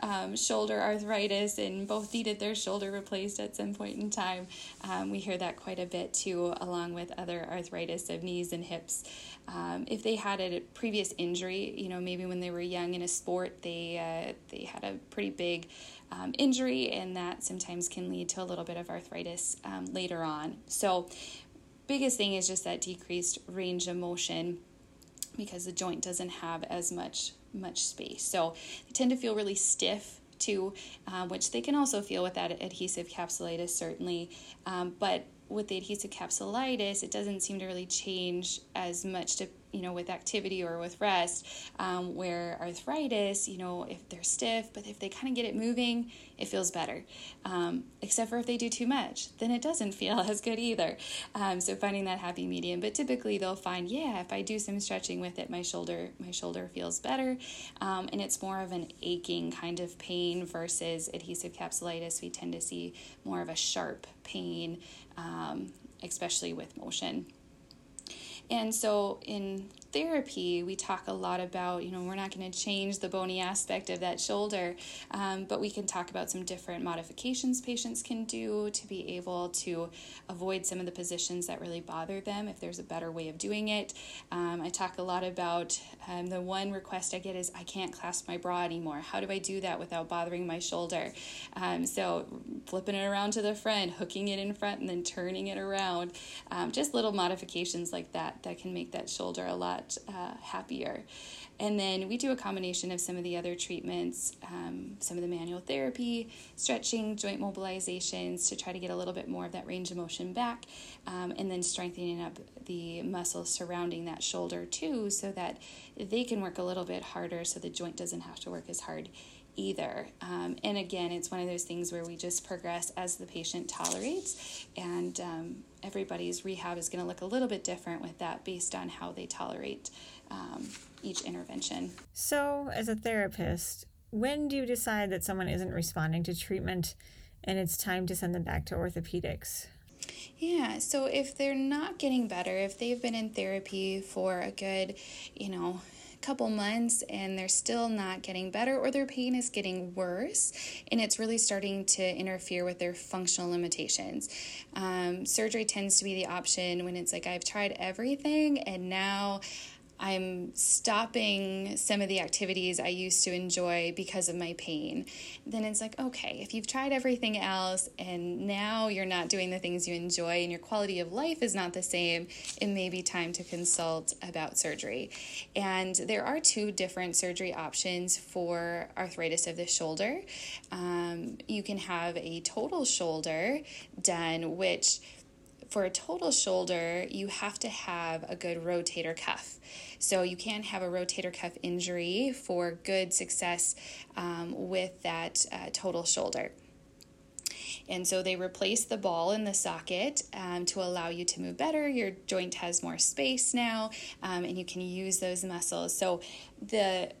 um, shoulder arthritis and both needed their shoulder replaced at some point in time. Um, we hear that quite a bit too, along with other arthritis of knees and hips. Um, if they had a previous injury, you know, maybe when they were young in a sport, they uh, they had a pretty big um, injury, and that sometimes can lead to a little bit of arthritis um, later on. So, biggest thing is just that decreased range of motion because the joint doesn't have as much much space. So they tend to feel really stiff too, um, which they can also feel with that adhesive capsulitis certainly. Um, but with the adhesive capsulitis, it doesn't seem to really change as much to you know, with activity or with rest, um, where arthritis, you know, if they're stiff, but if they kind of get it moving, it feels better. Um, except for if they do too much, then it doesn't feel as good either. Um, so finding that happy medium, but typically they'll find, yeah, if I do some stretching with it, my shoulder, my shoulder feels better, um, and it's more of an aching kind of pain versus adhesive capsulitis. We tend to see more of a sharp pain, um, especially with motion. And so in therapy, we talk a lot about, you know, we're not going to change the bony aspect of that shoulder, um, but we can talk about some different modifications patients can do to be able to avoid some of the positions that really bother them if there's a better way of doing it. Um, I talk a lot about um, the one request I get is I can't clasp my bra anymore. How do I do that without bothering my shoulder? Um, so flipping it around to the front, hooking it in front, and then turning it around. Um, just little modifications like that that can make that shoulder a lot lot uh, happier. And then we do a combination of some of the other treatments, um, some of the manual therapy, stretching, joint mobilizations to try to get a little bit more of that range of motion back, um, and then strengthening up the muscles surrounding that shoulder too, so that they can work a little bit harder so the joint doesn't have to work as hard either. Um, and again, it's one of those things where we just progress as the patient tolerates, and um, everybody's rehab is going to look a little bit different with that based on how they tolerate um, each intervention. So, as a therapist, when do you decide that someone isn't responding to treatment and it's time to send them back to orthopedics? Yeah, so if they're not getting better, if they've been in therapy for a good, you know, couple months and they're still not getting better or their pain is getting worse and it's really starting to interfere with their functional limitations. Um, surgery tends to be the option when it's like, I've tried everything and now I'm stopping some of the activities I used to enjoy because of my pain, then it's like, okay, if you've tried everything else and now you're not doing the things you enjoy and your quality of life is not the same, it may be time to consult about surgery. And there are two different surgery options for arthritis of the shoulder. Um, you can have a total shoulder done, which for a total shoulder, you have to have a good rotator cuff. So you can have a rotator cuff injury for good success um, with that uh, total shoulder. And so they replace the ball in the socket um, to allow you to move better. Your joint has more space now, um, and you can use those muscles. So the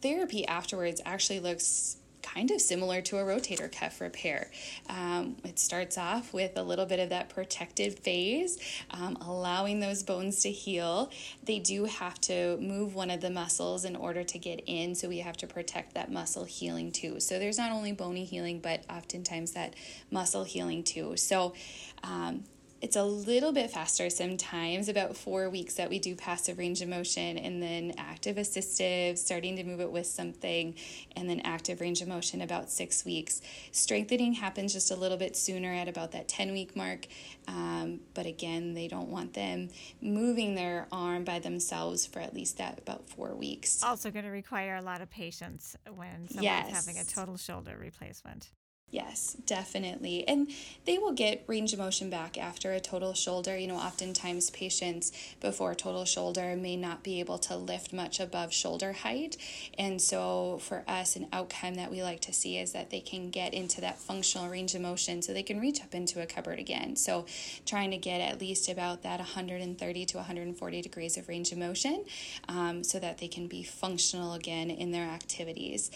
therapy afterwards actually looks kind of similar to a rotator cuff repair. Um, it starts off with a little bit of that protective phase, um, allowing those bones to heal. They do have to move one of the muscles in order to get in, so we have to protect that muscle healing too. So there's not only bony healing, but oftentimes that muscle healing too. So um, it's a little bit faster sometimes, about four weeks that we do passive range of motion, and then active assistive, starting to move it with something, and then active range of motion about six weeks. Strengthening happens just a little bit sooner at about that 10 week mark, um, but again, they don't want them moving their arm by themselves for at least that about four weeks. Also, going to require a lot of patience when someone's yes. having a total shoulder replacement. Yes, definitely. And they will get range of motion back after a total shoulder. You know, oftentimes patients before total shoulder may not be able to lift much above shoulder height. And so, for us, an outcome that we like to see is that they can get into that functional range of motion so they can reach up into a cupboard again. So, trying to get at least about that 130 to 140 degrees of range of motion um, so that they can be functional again in their activities.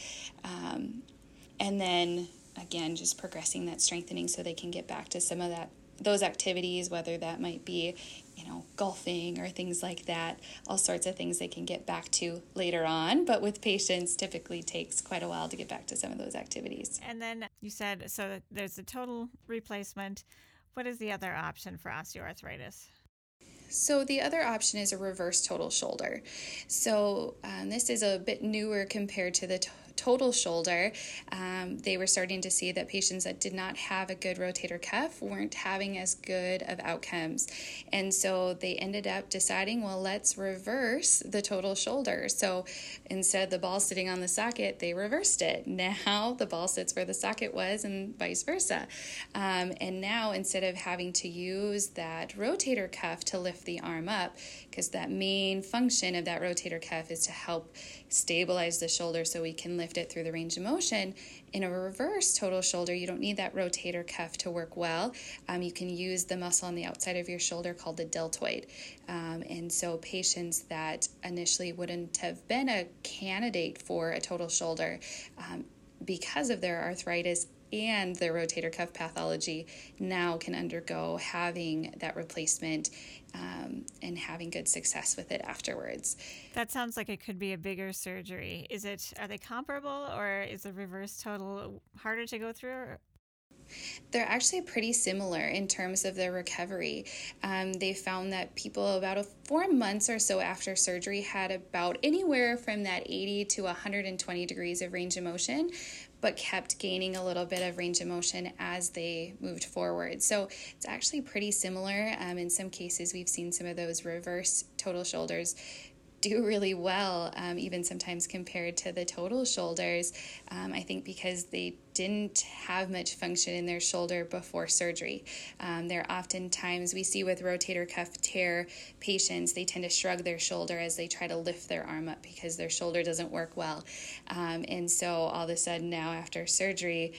Um, and then again, just progressing that strengthening so they can get back to some of that those activities, whether that might be, you know, golfing or things like that, all sorts of things they can get back to later on. But with patients, typically takes quite a while to get back to some of those activities. And then you said so there's a total replacement. What is the other option for osteoarthritis? So the other option is a reverse total shoulder. So um, this is a bit newer compared to the t- total shoulder, um, they were starting to see that patients that did not have a good rotator cuff weren't having as good of outcomes. And so they ended up deciding, well, let's reverse the total shoulder. So instead of the ball sitting on the socket, they reversed it. Now the ball sits where the socket was, and vice versa. Um, and now instead of having to use that rotator cuff to lift the arm up, because that main function of that rotator cuff is to help stabilize the shoulder so we can lift it through the range of motion. In a reverse total shoulder, you don't need that rotator cuff to work well. Um, you can use the muscle on the outside of your shoulder called the deltoid. Um, and so, patients that initially wouldn't have been a candidate for a total shoulder um, because of their arthritis and their rotator cuff pathology now can undergo having that replacement um, and having good success with it afterwards. That sounds like it could be a bigger surgery. Is it? Are they comparable, or is the reverse total harder to go through? They're actually pretty similar in terms of their recovery. Um, they found that people about a four months or so after surgery had about anywhere from that 80 to 120 degrees of range of motion, but kept gaining a little bit of range of motion as they moved forward. So it's actually pretty similar. Um, in some cases, we've seen some of those reverse total shoulders do really well, um, even sometimes compared to the total shoulders. Um, I think because they didn't have much function in their shoulder before surgery. Um, there are often times we see with rotator cuff tear patients, they tend to shrug their shoulder as they try to lift their arm up because their shoulder doesn't work well. Um, and so all of a sudden, now after surgery,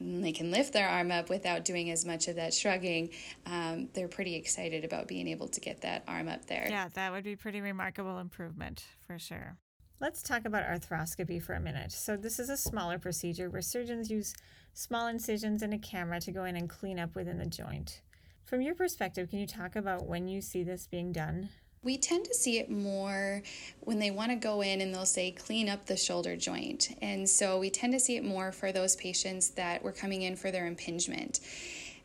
they can lift their arm up without doing as much of that shrugging, um, they're pretty excited about being able to get that arm up there. Yeah, that would be pretty remarkable improvement for sure. Let's talk about arthroscopy for a minute. So, this is a smaller procedure where surgeons use small incisions and a camera to go in and clean up within the joint. From your perspective, can you talk about when you see this being done? We tend to see it more when they want to go in and they'll say clean up the shoulder joint. And so we tend to see it more for those patients that were coming in for their impingement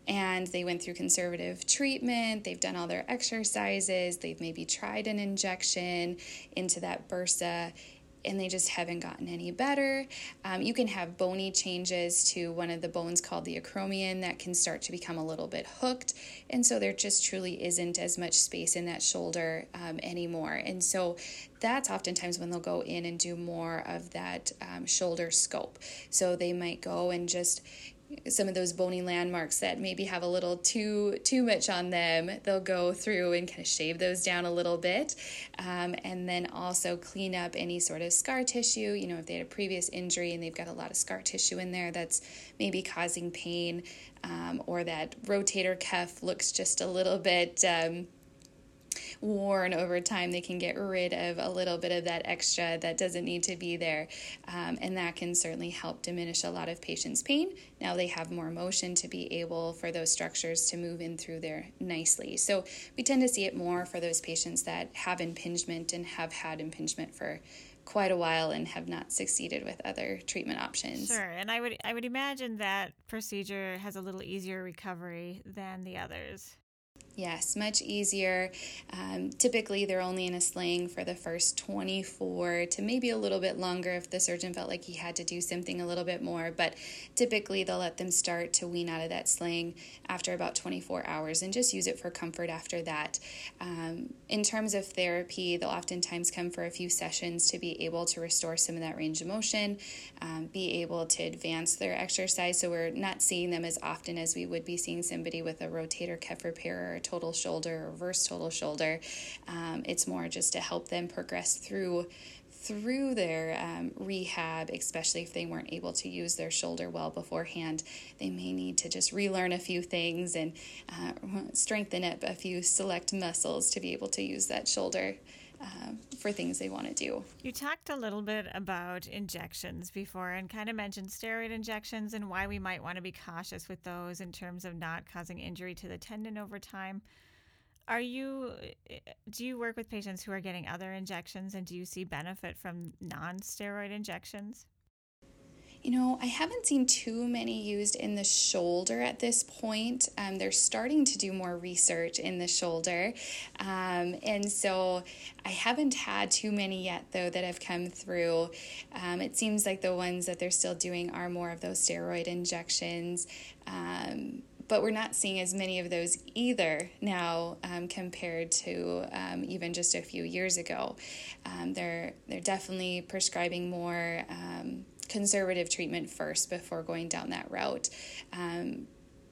and they went through conservative treatment, they've done all their exercises, they've maybe tried an injection into that bursa, and they just haven't gotten any better. Um, you can have bony changes to one of the bones called the acromion that can start to become a little bit hooked. And so there just truly isn't as much space in that shoulder um, anymore. And so that's oftentimes when they'll go in and do more of that um, shoulder scope. So they might go and just some of those bony landmarks that maybe have a little too too much on them they'll go through and kind of shave those down a little bit. Um, and then also clean up any sort of scar tissue you know if they had a previous injury and they've got a lot of scar tissue in there that's maybe causing pain um, or that rotator cuff looks just a little bit um, worn over time, they can get rid of a little bit of that extra that doesn't need to be there. Um, and that can certainly help diminish a lot of patients' pain. Now they have more motion to be able for those structures to move in through there nicely. So we tend to see it more for those patients that have impingement and have had impingement for quite a while and have not succeeded with other treatment options. Sure, and I would I would imagine that procedure has a little easier recovery than the others. Yes, much easier. Um, typically, they're only in a sling for the first 24 to maybe a little bit longer if the surgeon felt like he had to do something a little bit more. But typically, they'll let them start to wean out of that sling after about 24 hours and just use it for comfort after that. Um, in terms of therapy, they'll oftentimes come for a few sessions to be able to restore some of that range of motion, um, be able to advance their exercise. So, we're not seeing them as often as we would be seeing somebody with a rotator cuff repair total shoulder or reverse total shoulder. Um, it's more just to help them progress through through their um, rehab, especially if they weren't able to use their shoulder well beforehand. They may need to just relearn a few things and uh, strengthen up a few select muscles to be able to use that shoulder. Um, for things they want to do. You talked a little bit about injections before and kind of mentioned steroid injections and why we might want to be cautious with those in terms of not causing injury to the tendon over time. Are you do you work with patients who are getting other injections and do you see benefit from non-steroid injections? You know, I haven't seen too many used in the shoulder at this point. Um, they're starting to do more research in the shoulder. Um, and so I haven't had too many yet, though, that have come through. Um, it seems like the ones that they're still doing are more of those steroid injections um, but we're not seeing as many of those either now um, compared to um, even just a few years ago. Um, they're they're definitely prescribing more um, conservative treatment first before going down that route.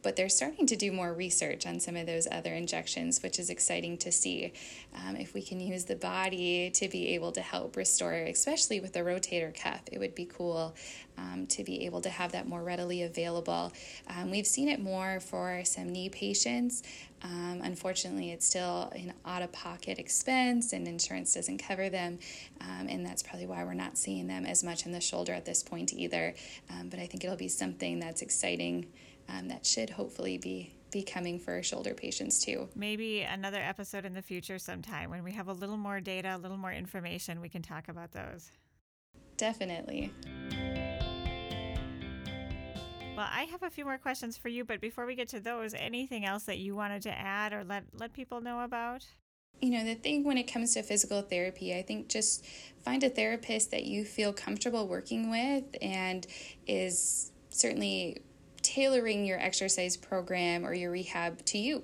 But they're starting to do more research on some of those other injections, which is exciting to see. Um, if we can use the body to be able to help restore, especially with the rotator cuff, it would be cool um, to be able to have that more readily available. Um, we've seen it more for some knee patients. Um, unfortunately, it's still an out of pocket expense and insurance doesn't cover them. Um, and that's probably why we're not seeing them as much in the shoulder at this point either. Um, but I think it'll be something that's exciting um, that should hopefully be be coming for shoulder patients too. Maybe another episode in the future sometime when we have a little more data, a little more information, we can talk about those. Definitely. Well, I have a few more questions for you, but before we get to those, anything else that you wanted to add or let let people know about? You know, the thing when it comes to physical therapy, I think just find a therapist that you feel comfortable working with and is certainly tailoring your exercise program or your rehab to you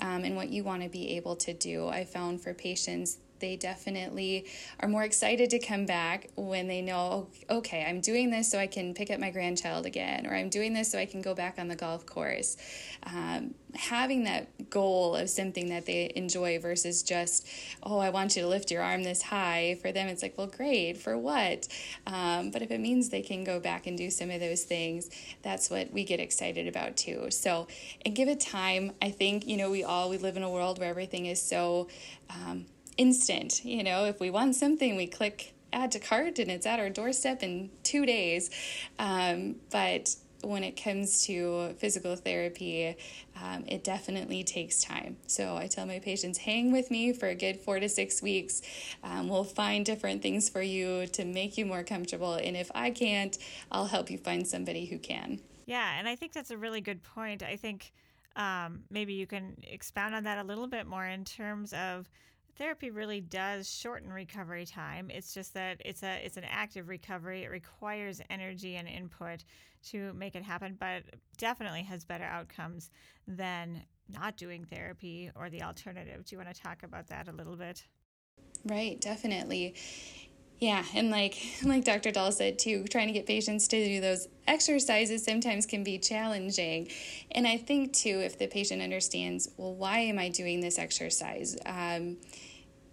um, and what you want to be able to do. I found for patients they definitely are more excited to come back when they know, okay, I'm doing this so I can pick up my grandchild again, or I'm doing this so I can go back on the golf course. Um, having that goal of something that they enjoy versus just, oh, I want you to lift your arm this high. For them, it's like, well, great, for what? Um, but if it means they can go back and do some of those things, that's what we get excited about too. So, and give it time. I think, you know, we all, we live in a world where everything is so, um, instant. You know, if we want something, we click add to cart and it's at our doorstep in two days. Um, but when it comes to physical therapy, um, it definitely takes time. So I tell my patients, hang with me for a good four to six weeks. Um, we'll find different things for you to make you more comfortable. And if I can't, I'll help you find somebody who can. Yeah, and I think that's a really good point. I think um, maybe you can expound on that a little bit more in terms of therapy really does shorten recovery time. It's just that it's a it's an active recovery. It requires energy and input to make it happen, but definitely has better outcomes than not doing therapy or the alternative. Do you want to talk about that a little bit? Right, definitely. Yeah, and like like Dr. Dahl said too, trying to get patients to do those exercises sometimes can be challenging. And I think too, if the patient understands, well, why am I doing this exercise? Um,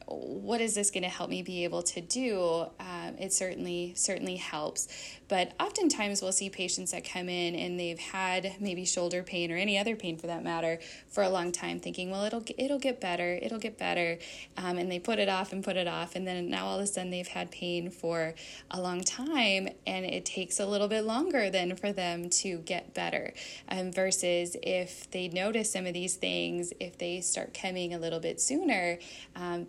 what is this going to help me be able to do? Um, it certainly certainly helps. But oftentimes we'll see patients that come in and they've had maybe shoulder pain or any other pain for that matter for a long time, thinking, well, it'll it'll get better, it'll get better, um, and they put it off and put it off, and then now all of a sudden they've had pain for a long time, and it takes a little bit longer than for them to get better. Um, versus if they notice some of these things, if they start coming a little bit sooner, um,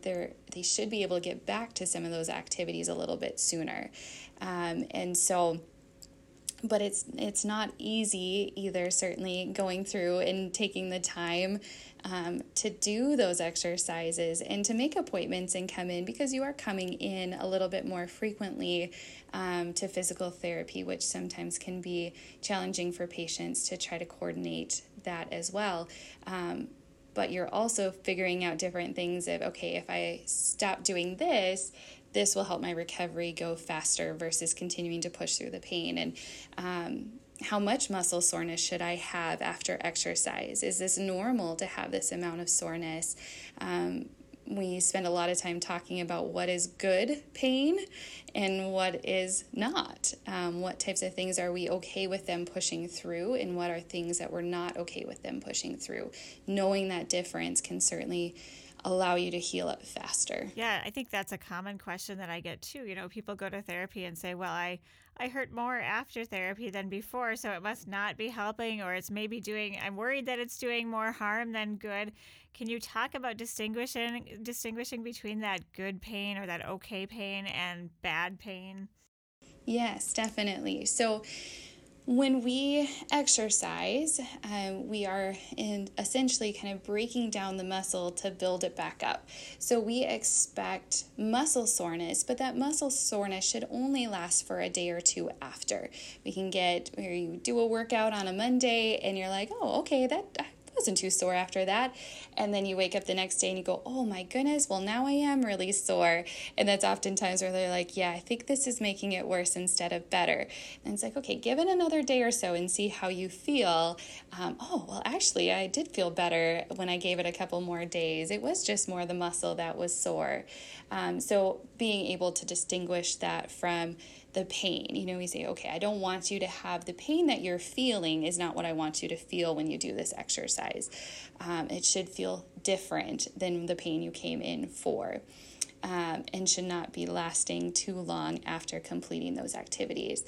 they should be able to get back to some of those activities a little bit sooner. Um, and so but it's it's not easy either certainly going through and taking the time um, to do those exercises and to make appointments and come in because you are coming in a little bit more frequently um, to physical therapy, which sometimes can be challenging for patients to try to coordinate that as well. Um, but you're also figuring out different things of okay, if I stop doing this, this will help my recovery go faster versus continuing to push through the pain. And um, how much muscle soreness should I have after exercise? Is this normal to have this amount of soreness? Um, we spend a lot of time talking about what is good pain and what is not. Um, what types of things are we okay with them pushing through, and what are things that we're not okay with them pushing through? Knowing that difference can certainly allow you to heal up faster. Yeah, I think that's a common question that I get too. You know, people go to therapy and say, "Well, I I hurt more after therapy than before, so it must not be helping or it's maybe doing I'm worried that it's doing more harm than good." Can you talk about distinguishing distinguishing between that good pain or that okay pain and bad pain? Yes, definitely. So when we exercise, um, we are in essentially kind of breaking down the muscle to build it back up. So we expect muscle soreness, but that muscle soreness should only last for a day or two after. We can get where you do a workout on a Monday and you're like, oh, okay, that wasn't too sore after that. And then you wake up the next day and you go, oh my goodness, well, now I am really sore. And that's oftentimes where they're like, yeah, I think this is making it worse instead of better. And it's like, okay, give it another day or so and see how you feel. Um, oh, well, actually, I did feel better when I gave it a couple more days. It was just more the muscle that was sore. Um, so being able to distinguish that from the pain. You know, we say, okay, I don't want you to have the pain that you're feeling, is not what I want you to feel when you do this exercise. Um, it should feel different than the pain you came in for. Um, and should not be lasting too long after completing those activities.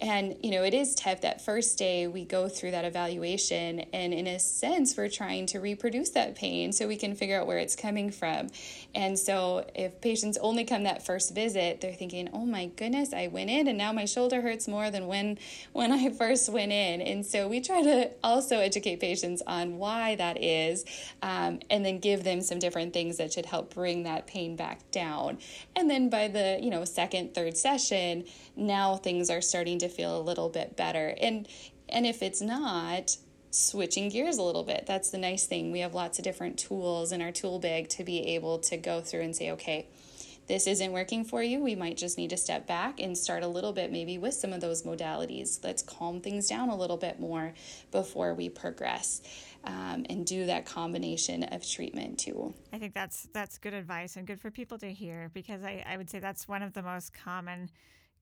And, you know, it is tough that first day we go through that evaluation, and in a sense, we're trying to reproduce that pain so we can figure out where it's coming from. And so, if patients only come that first visit, they're thinking, oh my goodness, I went in and now my shoulder hurts more than when, when I first went in. And so, we try to also educate patients on why that is, um, and then give them some different things that should help bring that pain back down. And then by the, you know, second, third session, now things are starting to feel a little bit better. And and if it's not, switching gears a little bit. That's the nice thing. We have lots of different tools in our tool bag to be able to go through and say, okay, this isn't working for you. We might just need to step back and start a little bit maybe with some of those modalities. Let's calm things down a little bit more before we progress. Um, and do that combination of treatment too. I think that's that's good advice and good for people to hear because I, I would say that's one of the most common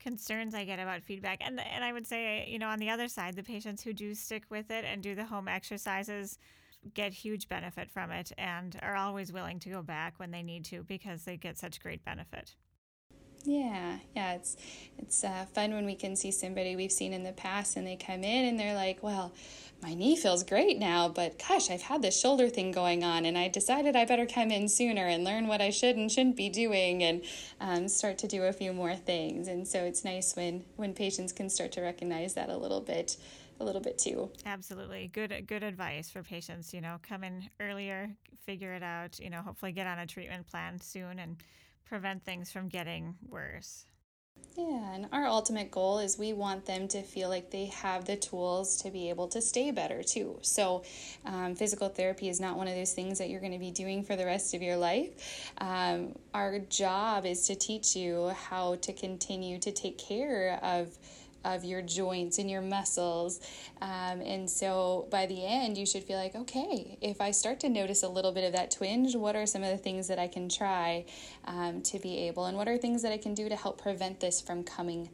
concerns I get about feedback. And and I would say, you know, on the other side, the patients who do stick with it and do the home exercises get huge benefit from it and are always willing to go back when they need to because they get such great benefit. Yeah, yeah, it's it's uh, fun when we can see somebody we've seen in the past and they come in and they're like, "Well, my knee feels great now, but gosh, I've had this shoulder thing going on, and I decided I better come in sooner and learn what I should and shouldn't be doing, and um, start to do a few more things." And so it's nice when when patients can start to recognize that a little bit a little bit too. Absolutely. Good good advice for patients, you know, come in earlier, figure it out, you know, hopefully get on a treatment plan soon and prevent things from getting worse. Yeah, and our ultimate goal is we want them to feel like they have the tools to be able to stay better too. So, um, physical therapy is not one of those things that you're going to be doing for the rest of your life. Um, our job is to teach you how to continue to take care of of your joints and your muscles. Um, and so by the end, you should feel like, okay, if I start to notice a little bit of that twinge, what are some of the things that I can try um, to be able, and what are things that I can do to help prevent this from coming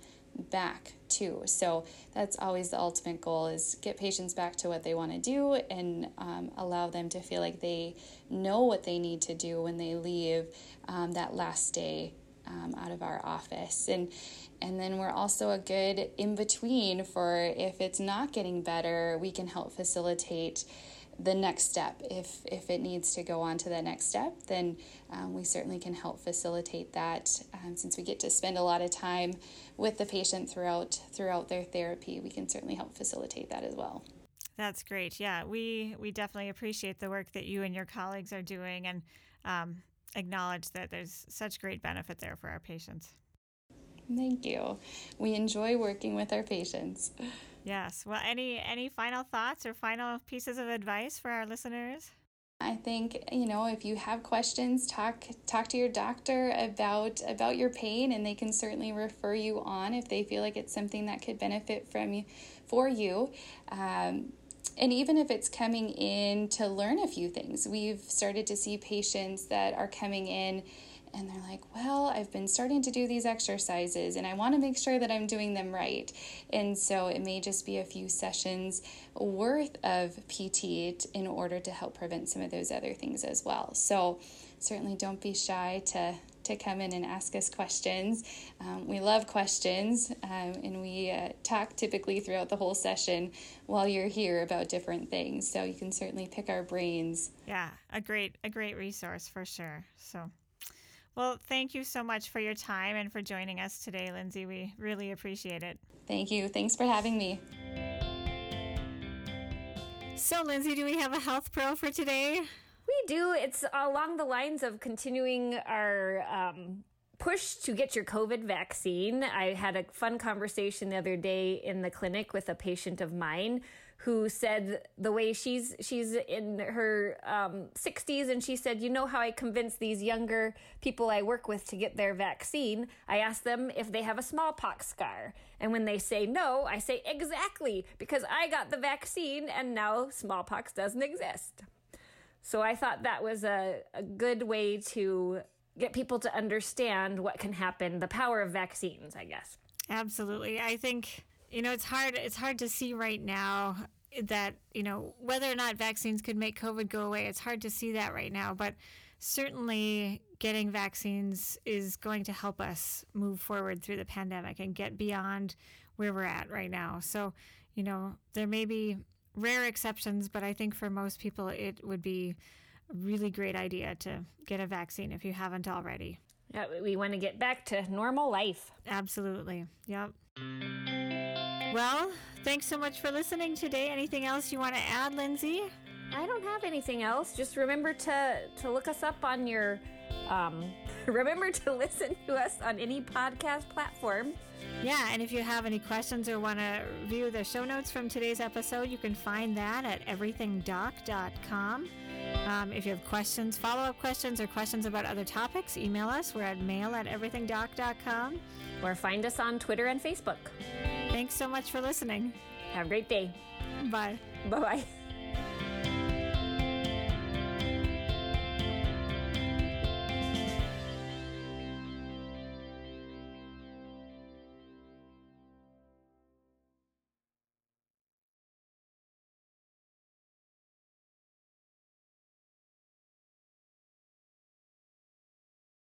back too so that's always the ultimate goal is get patients back to what they want to do and um, allow them to feel like they know what they need to do when they leave um, that last day um, out of our office and and then we're also a good in between for if it's not getting better, we can help facilitate the next step. If, if it needs to go on to the next step, then um, we certainly can help facilitate that. Um, since we get to spend a lot of time with the patient throughout throughout their therapy, we can certainly help facilitate that as well. That's great. Yeah, we we definitely appreciate the work that you and your colleagues are doing, and um, acknowledge that there's such great benefit there for our patients. Thank you. We enjoy working with our patients. Yes. Well, any any final thoughts or final pieces of advice for our listeners? I think you know if you have questions, talk talk to your doctor about about your pain, and they can certainly refer you on if they feel like it's something that could benefit from you for you. Um, and even if it's coming in to learn a few things, we've started to see patients that are coming in and they're like, Well, I've been starting to do these exercises and I want to make sure that I'm doing them right. And so it may just be a few sessions worth of PT in order to help prevent some of those other things as well. So certainly don't be shy to to come in and ask us questions. Um, we love questions, um, and we uh, talk typically throughout the whole session while you're here about different things. So you can certainly pick our brains. Yeah, a great a great resource for sure. So. Well, thank you so much for your time and for joining us today, Lindsay. We really appreciate it. Thank you. Thanks for having me. So, Lindsay, do we have a health pro for today? We do. It's along the lines of continuing our um, push to get your COVID vaccine. I had a fun conversation the other day in the clinic with a patient of mine who said the way she's she's in her um, 60s and she said you know how i convince these younger people i work with to get their vaccine i ask them if they have a smallpox scar and when they say no i say exactly because i got the vaccine and now smallpox doesn't exist so i thought that was a, a good way to get people to understand what can happen the power of vaccines i guess absolutely i think you know, it's hard. It's hard to see right now that you know whether or not vaccines could make COVID go away. It's hard to see that right now, but certainly getting vaccines is going to help us move forward through the pandemic and get beyond where we're at right now. So, you know, there may be rare exceptions, but I think for most people, it would be a really great idea to get a vaccine if you haven't already. Yeah, we want to get back to normal life. Absolutely. Yep. Well, thanks so much for listening today. Anything else you want to add, Lindsay? I don't have anything else. Just remember to to look us up on your um, remember to listen to us on any podcast platform. Yeah, and if you have any questions or want to view the show notes from today's episode, you can find that at everythingdoc.com. Um, if you have questions, follow up questions, or questions about other topics, email us. We're at mail at everythingdoc.com. Or find us on Twitter and Facebook. Thanks so much for listening. Have a great day. Bye. Bye bye.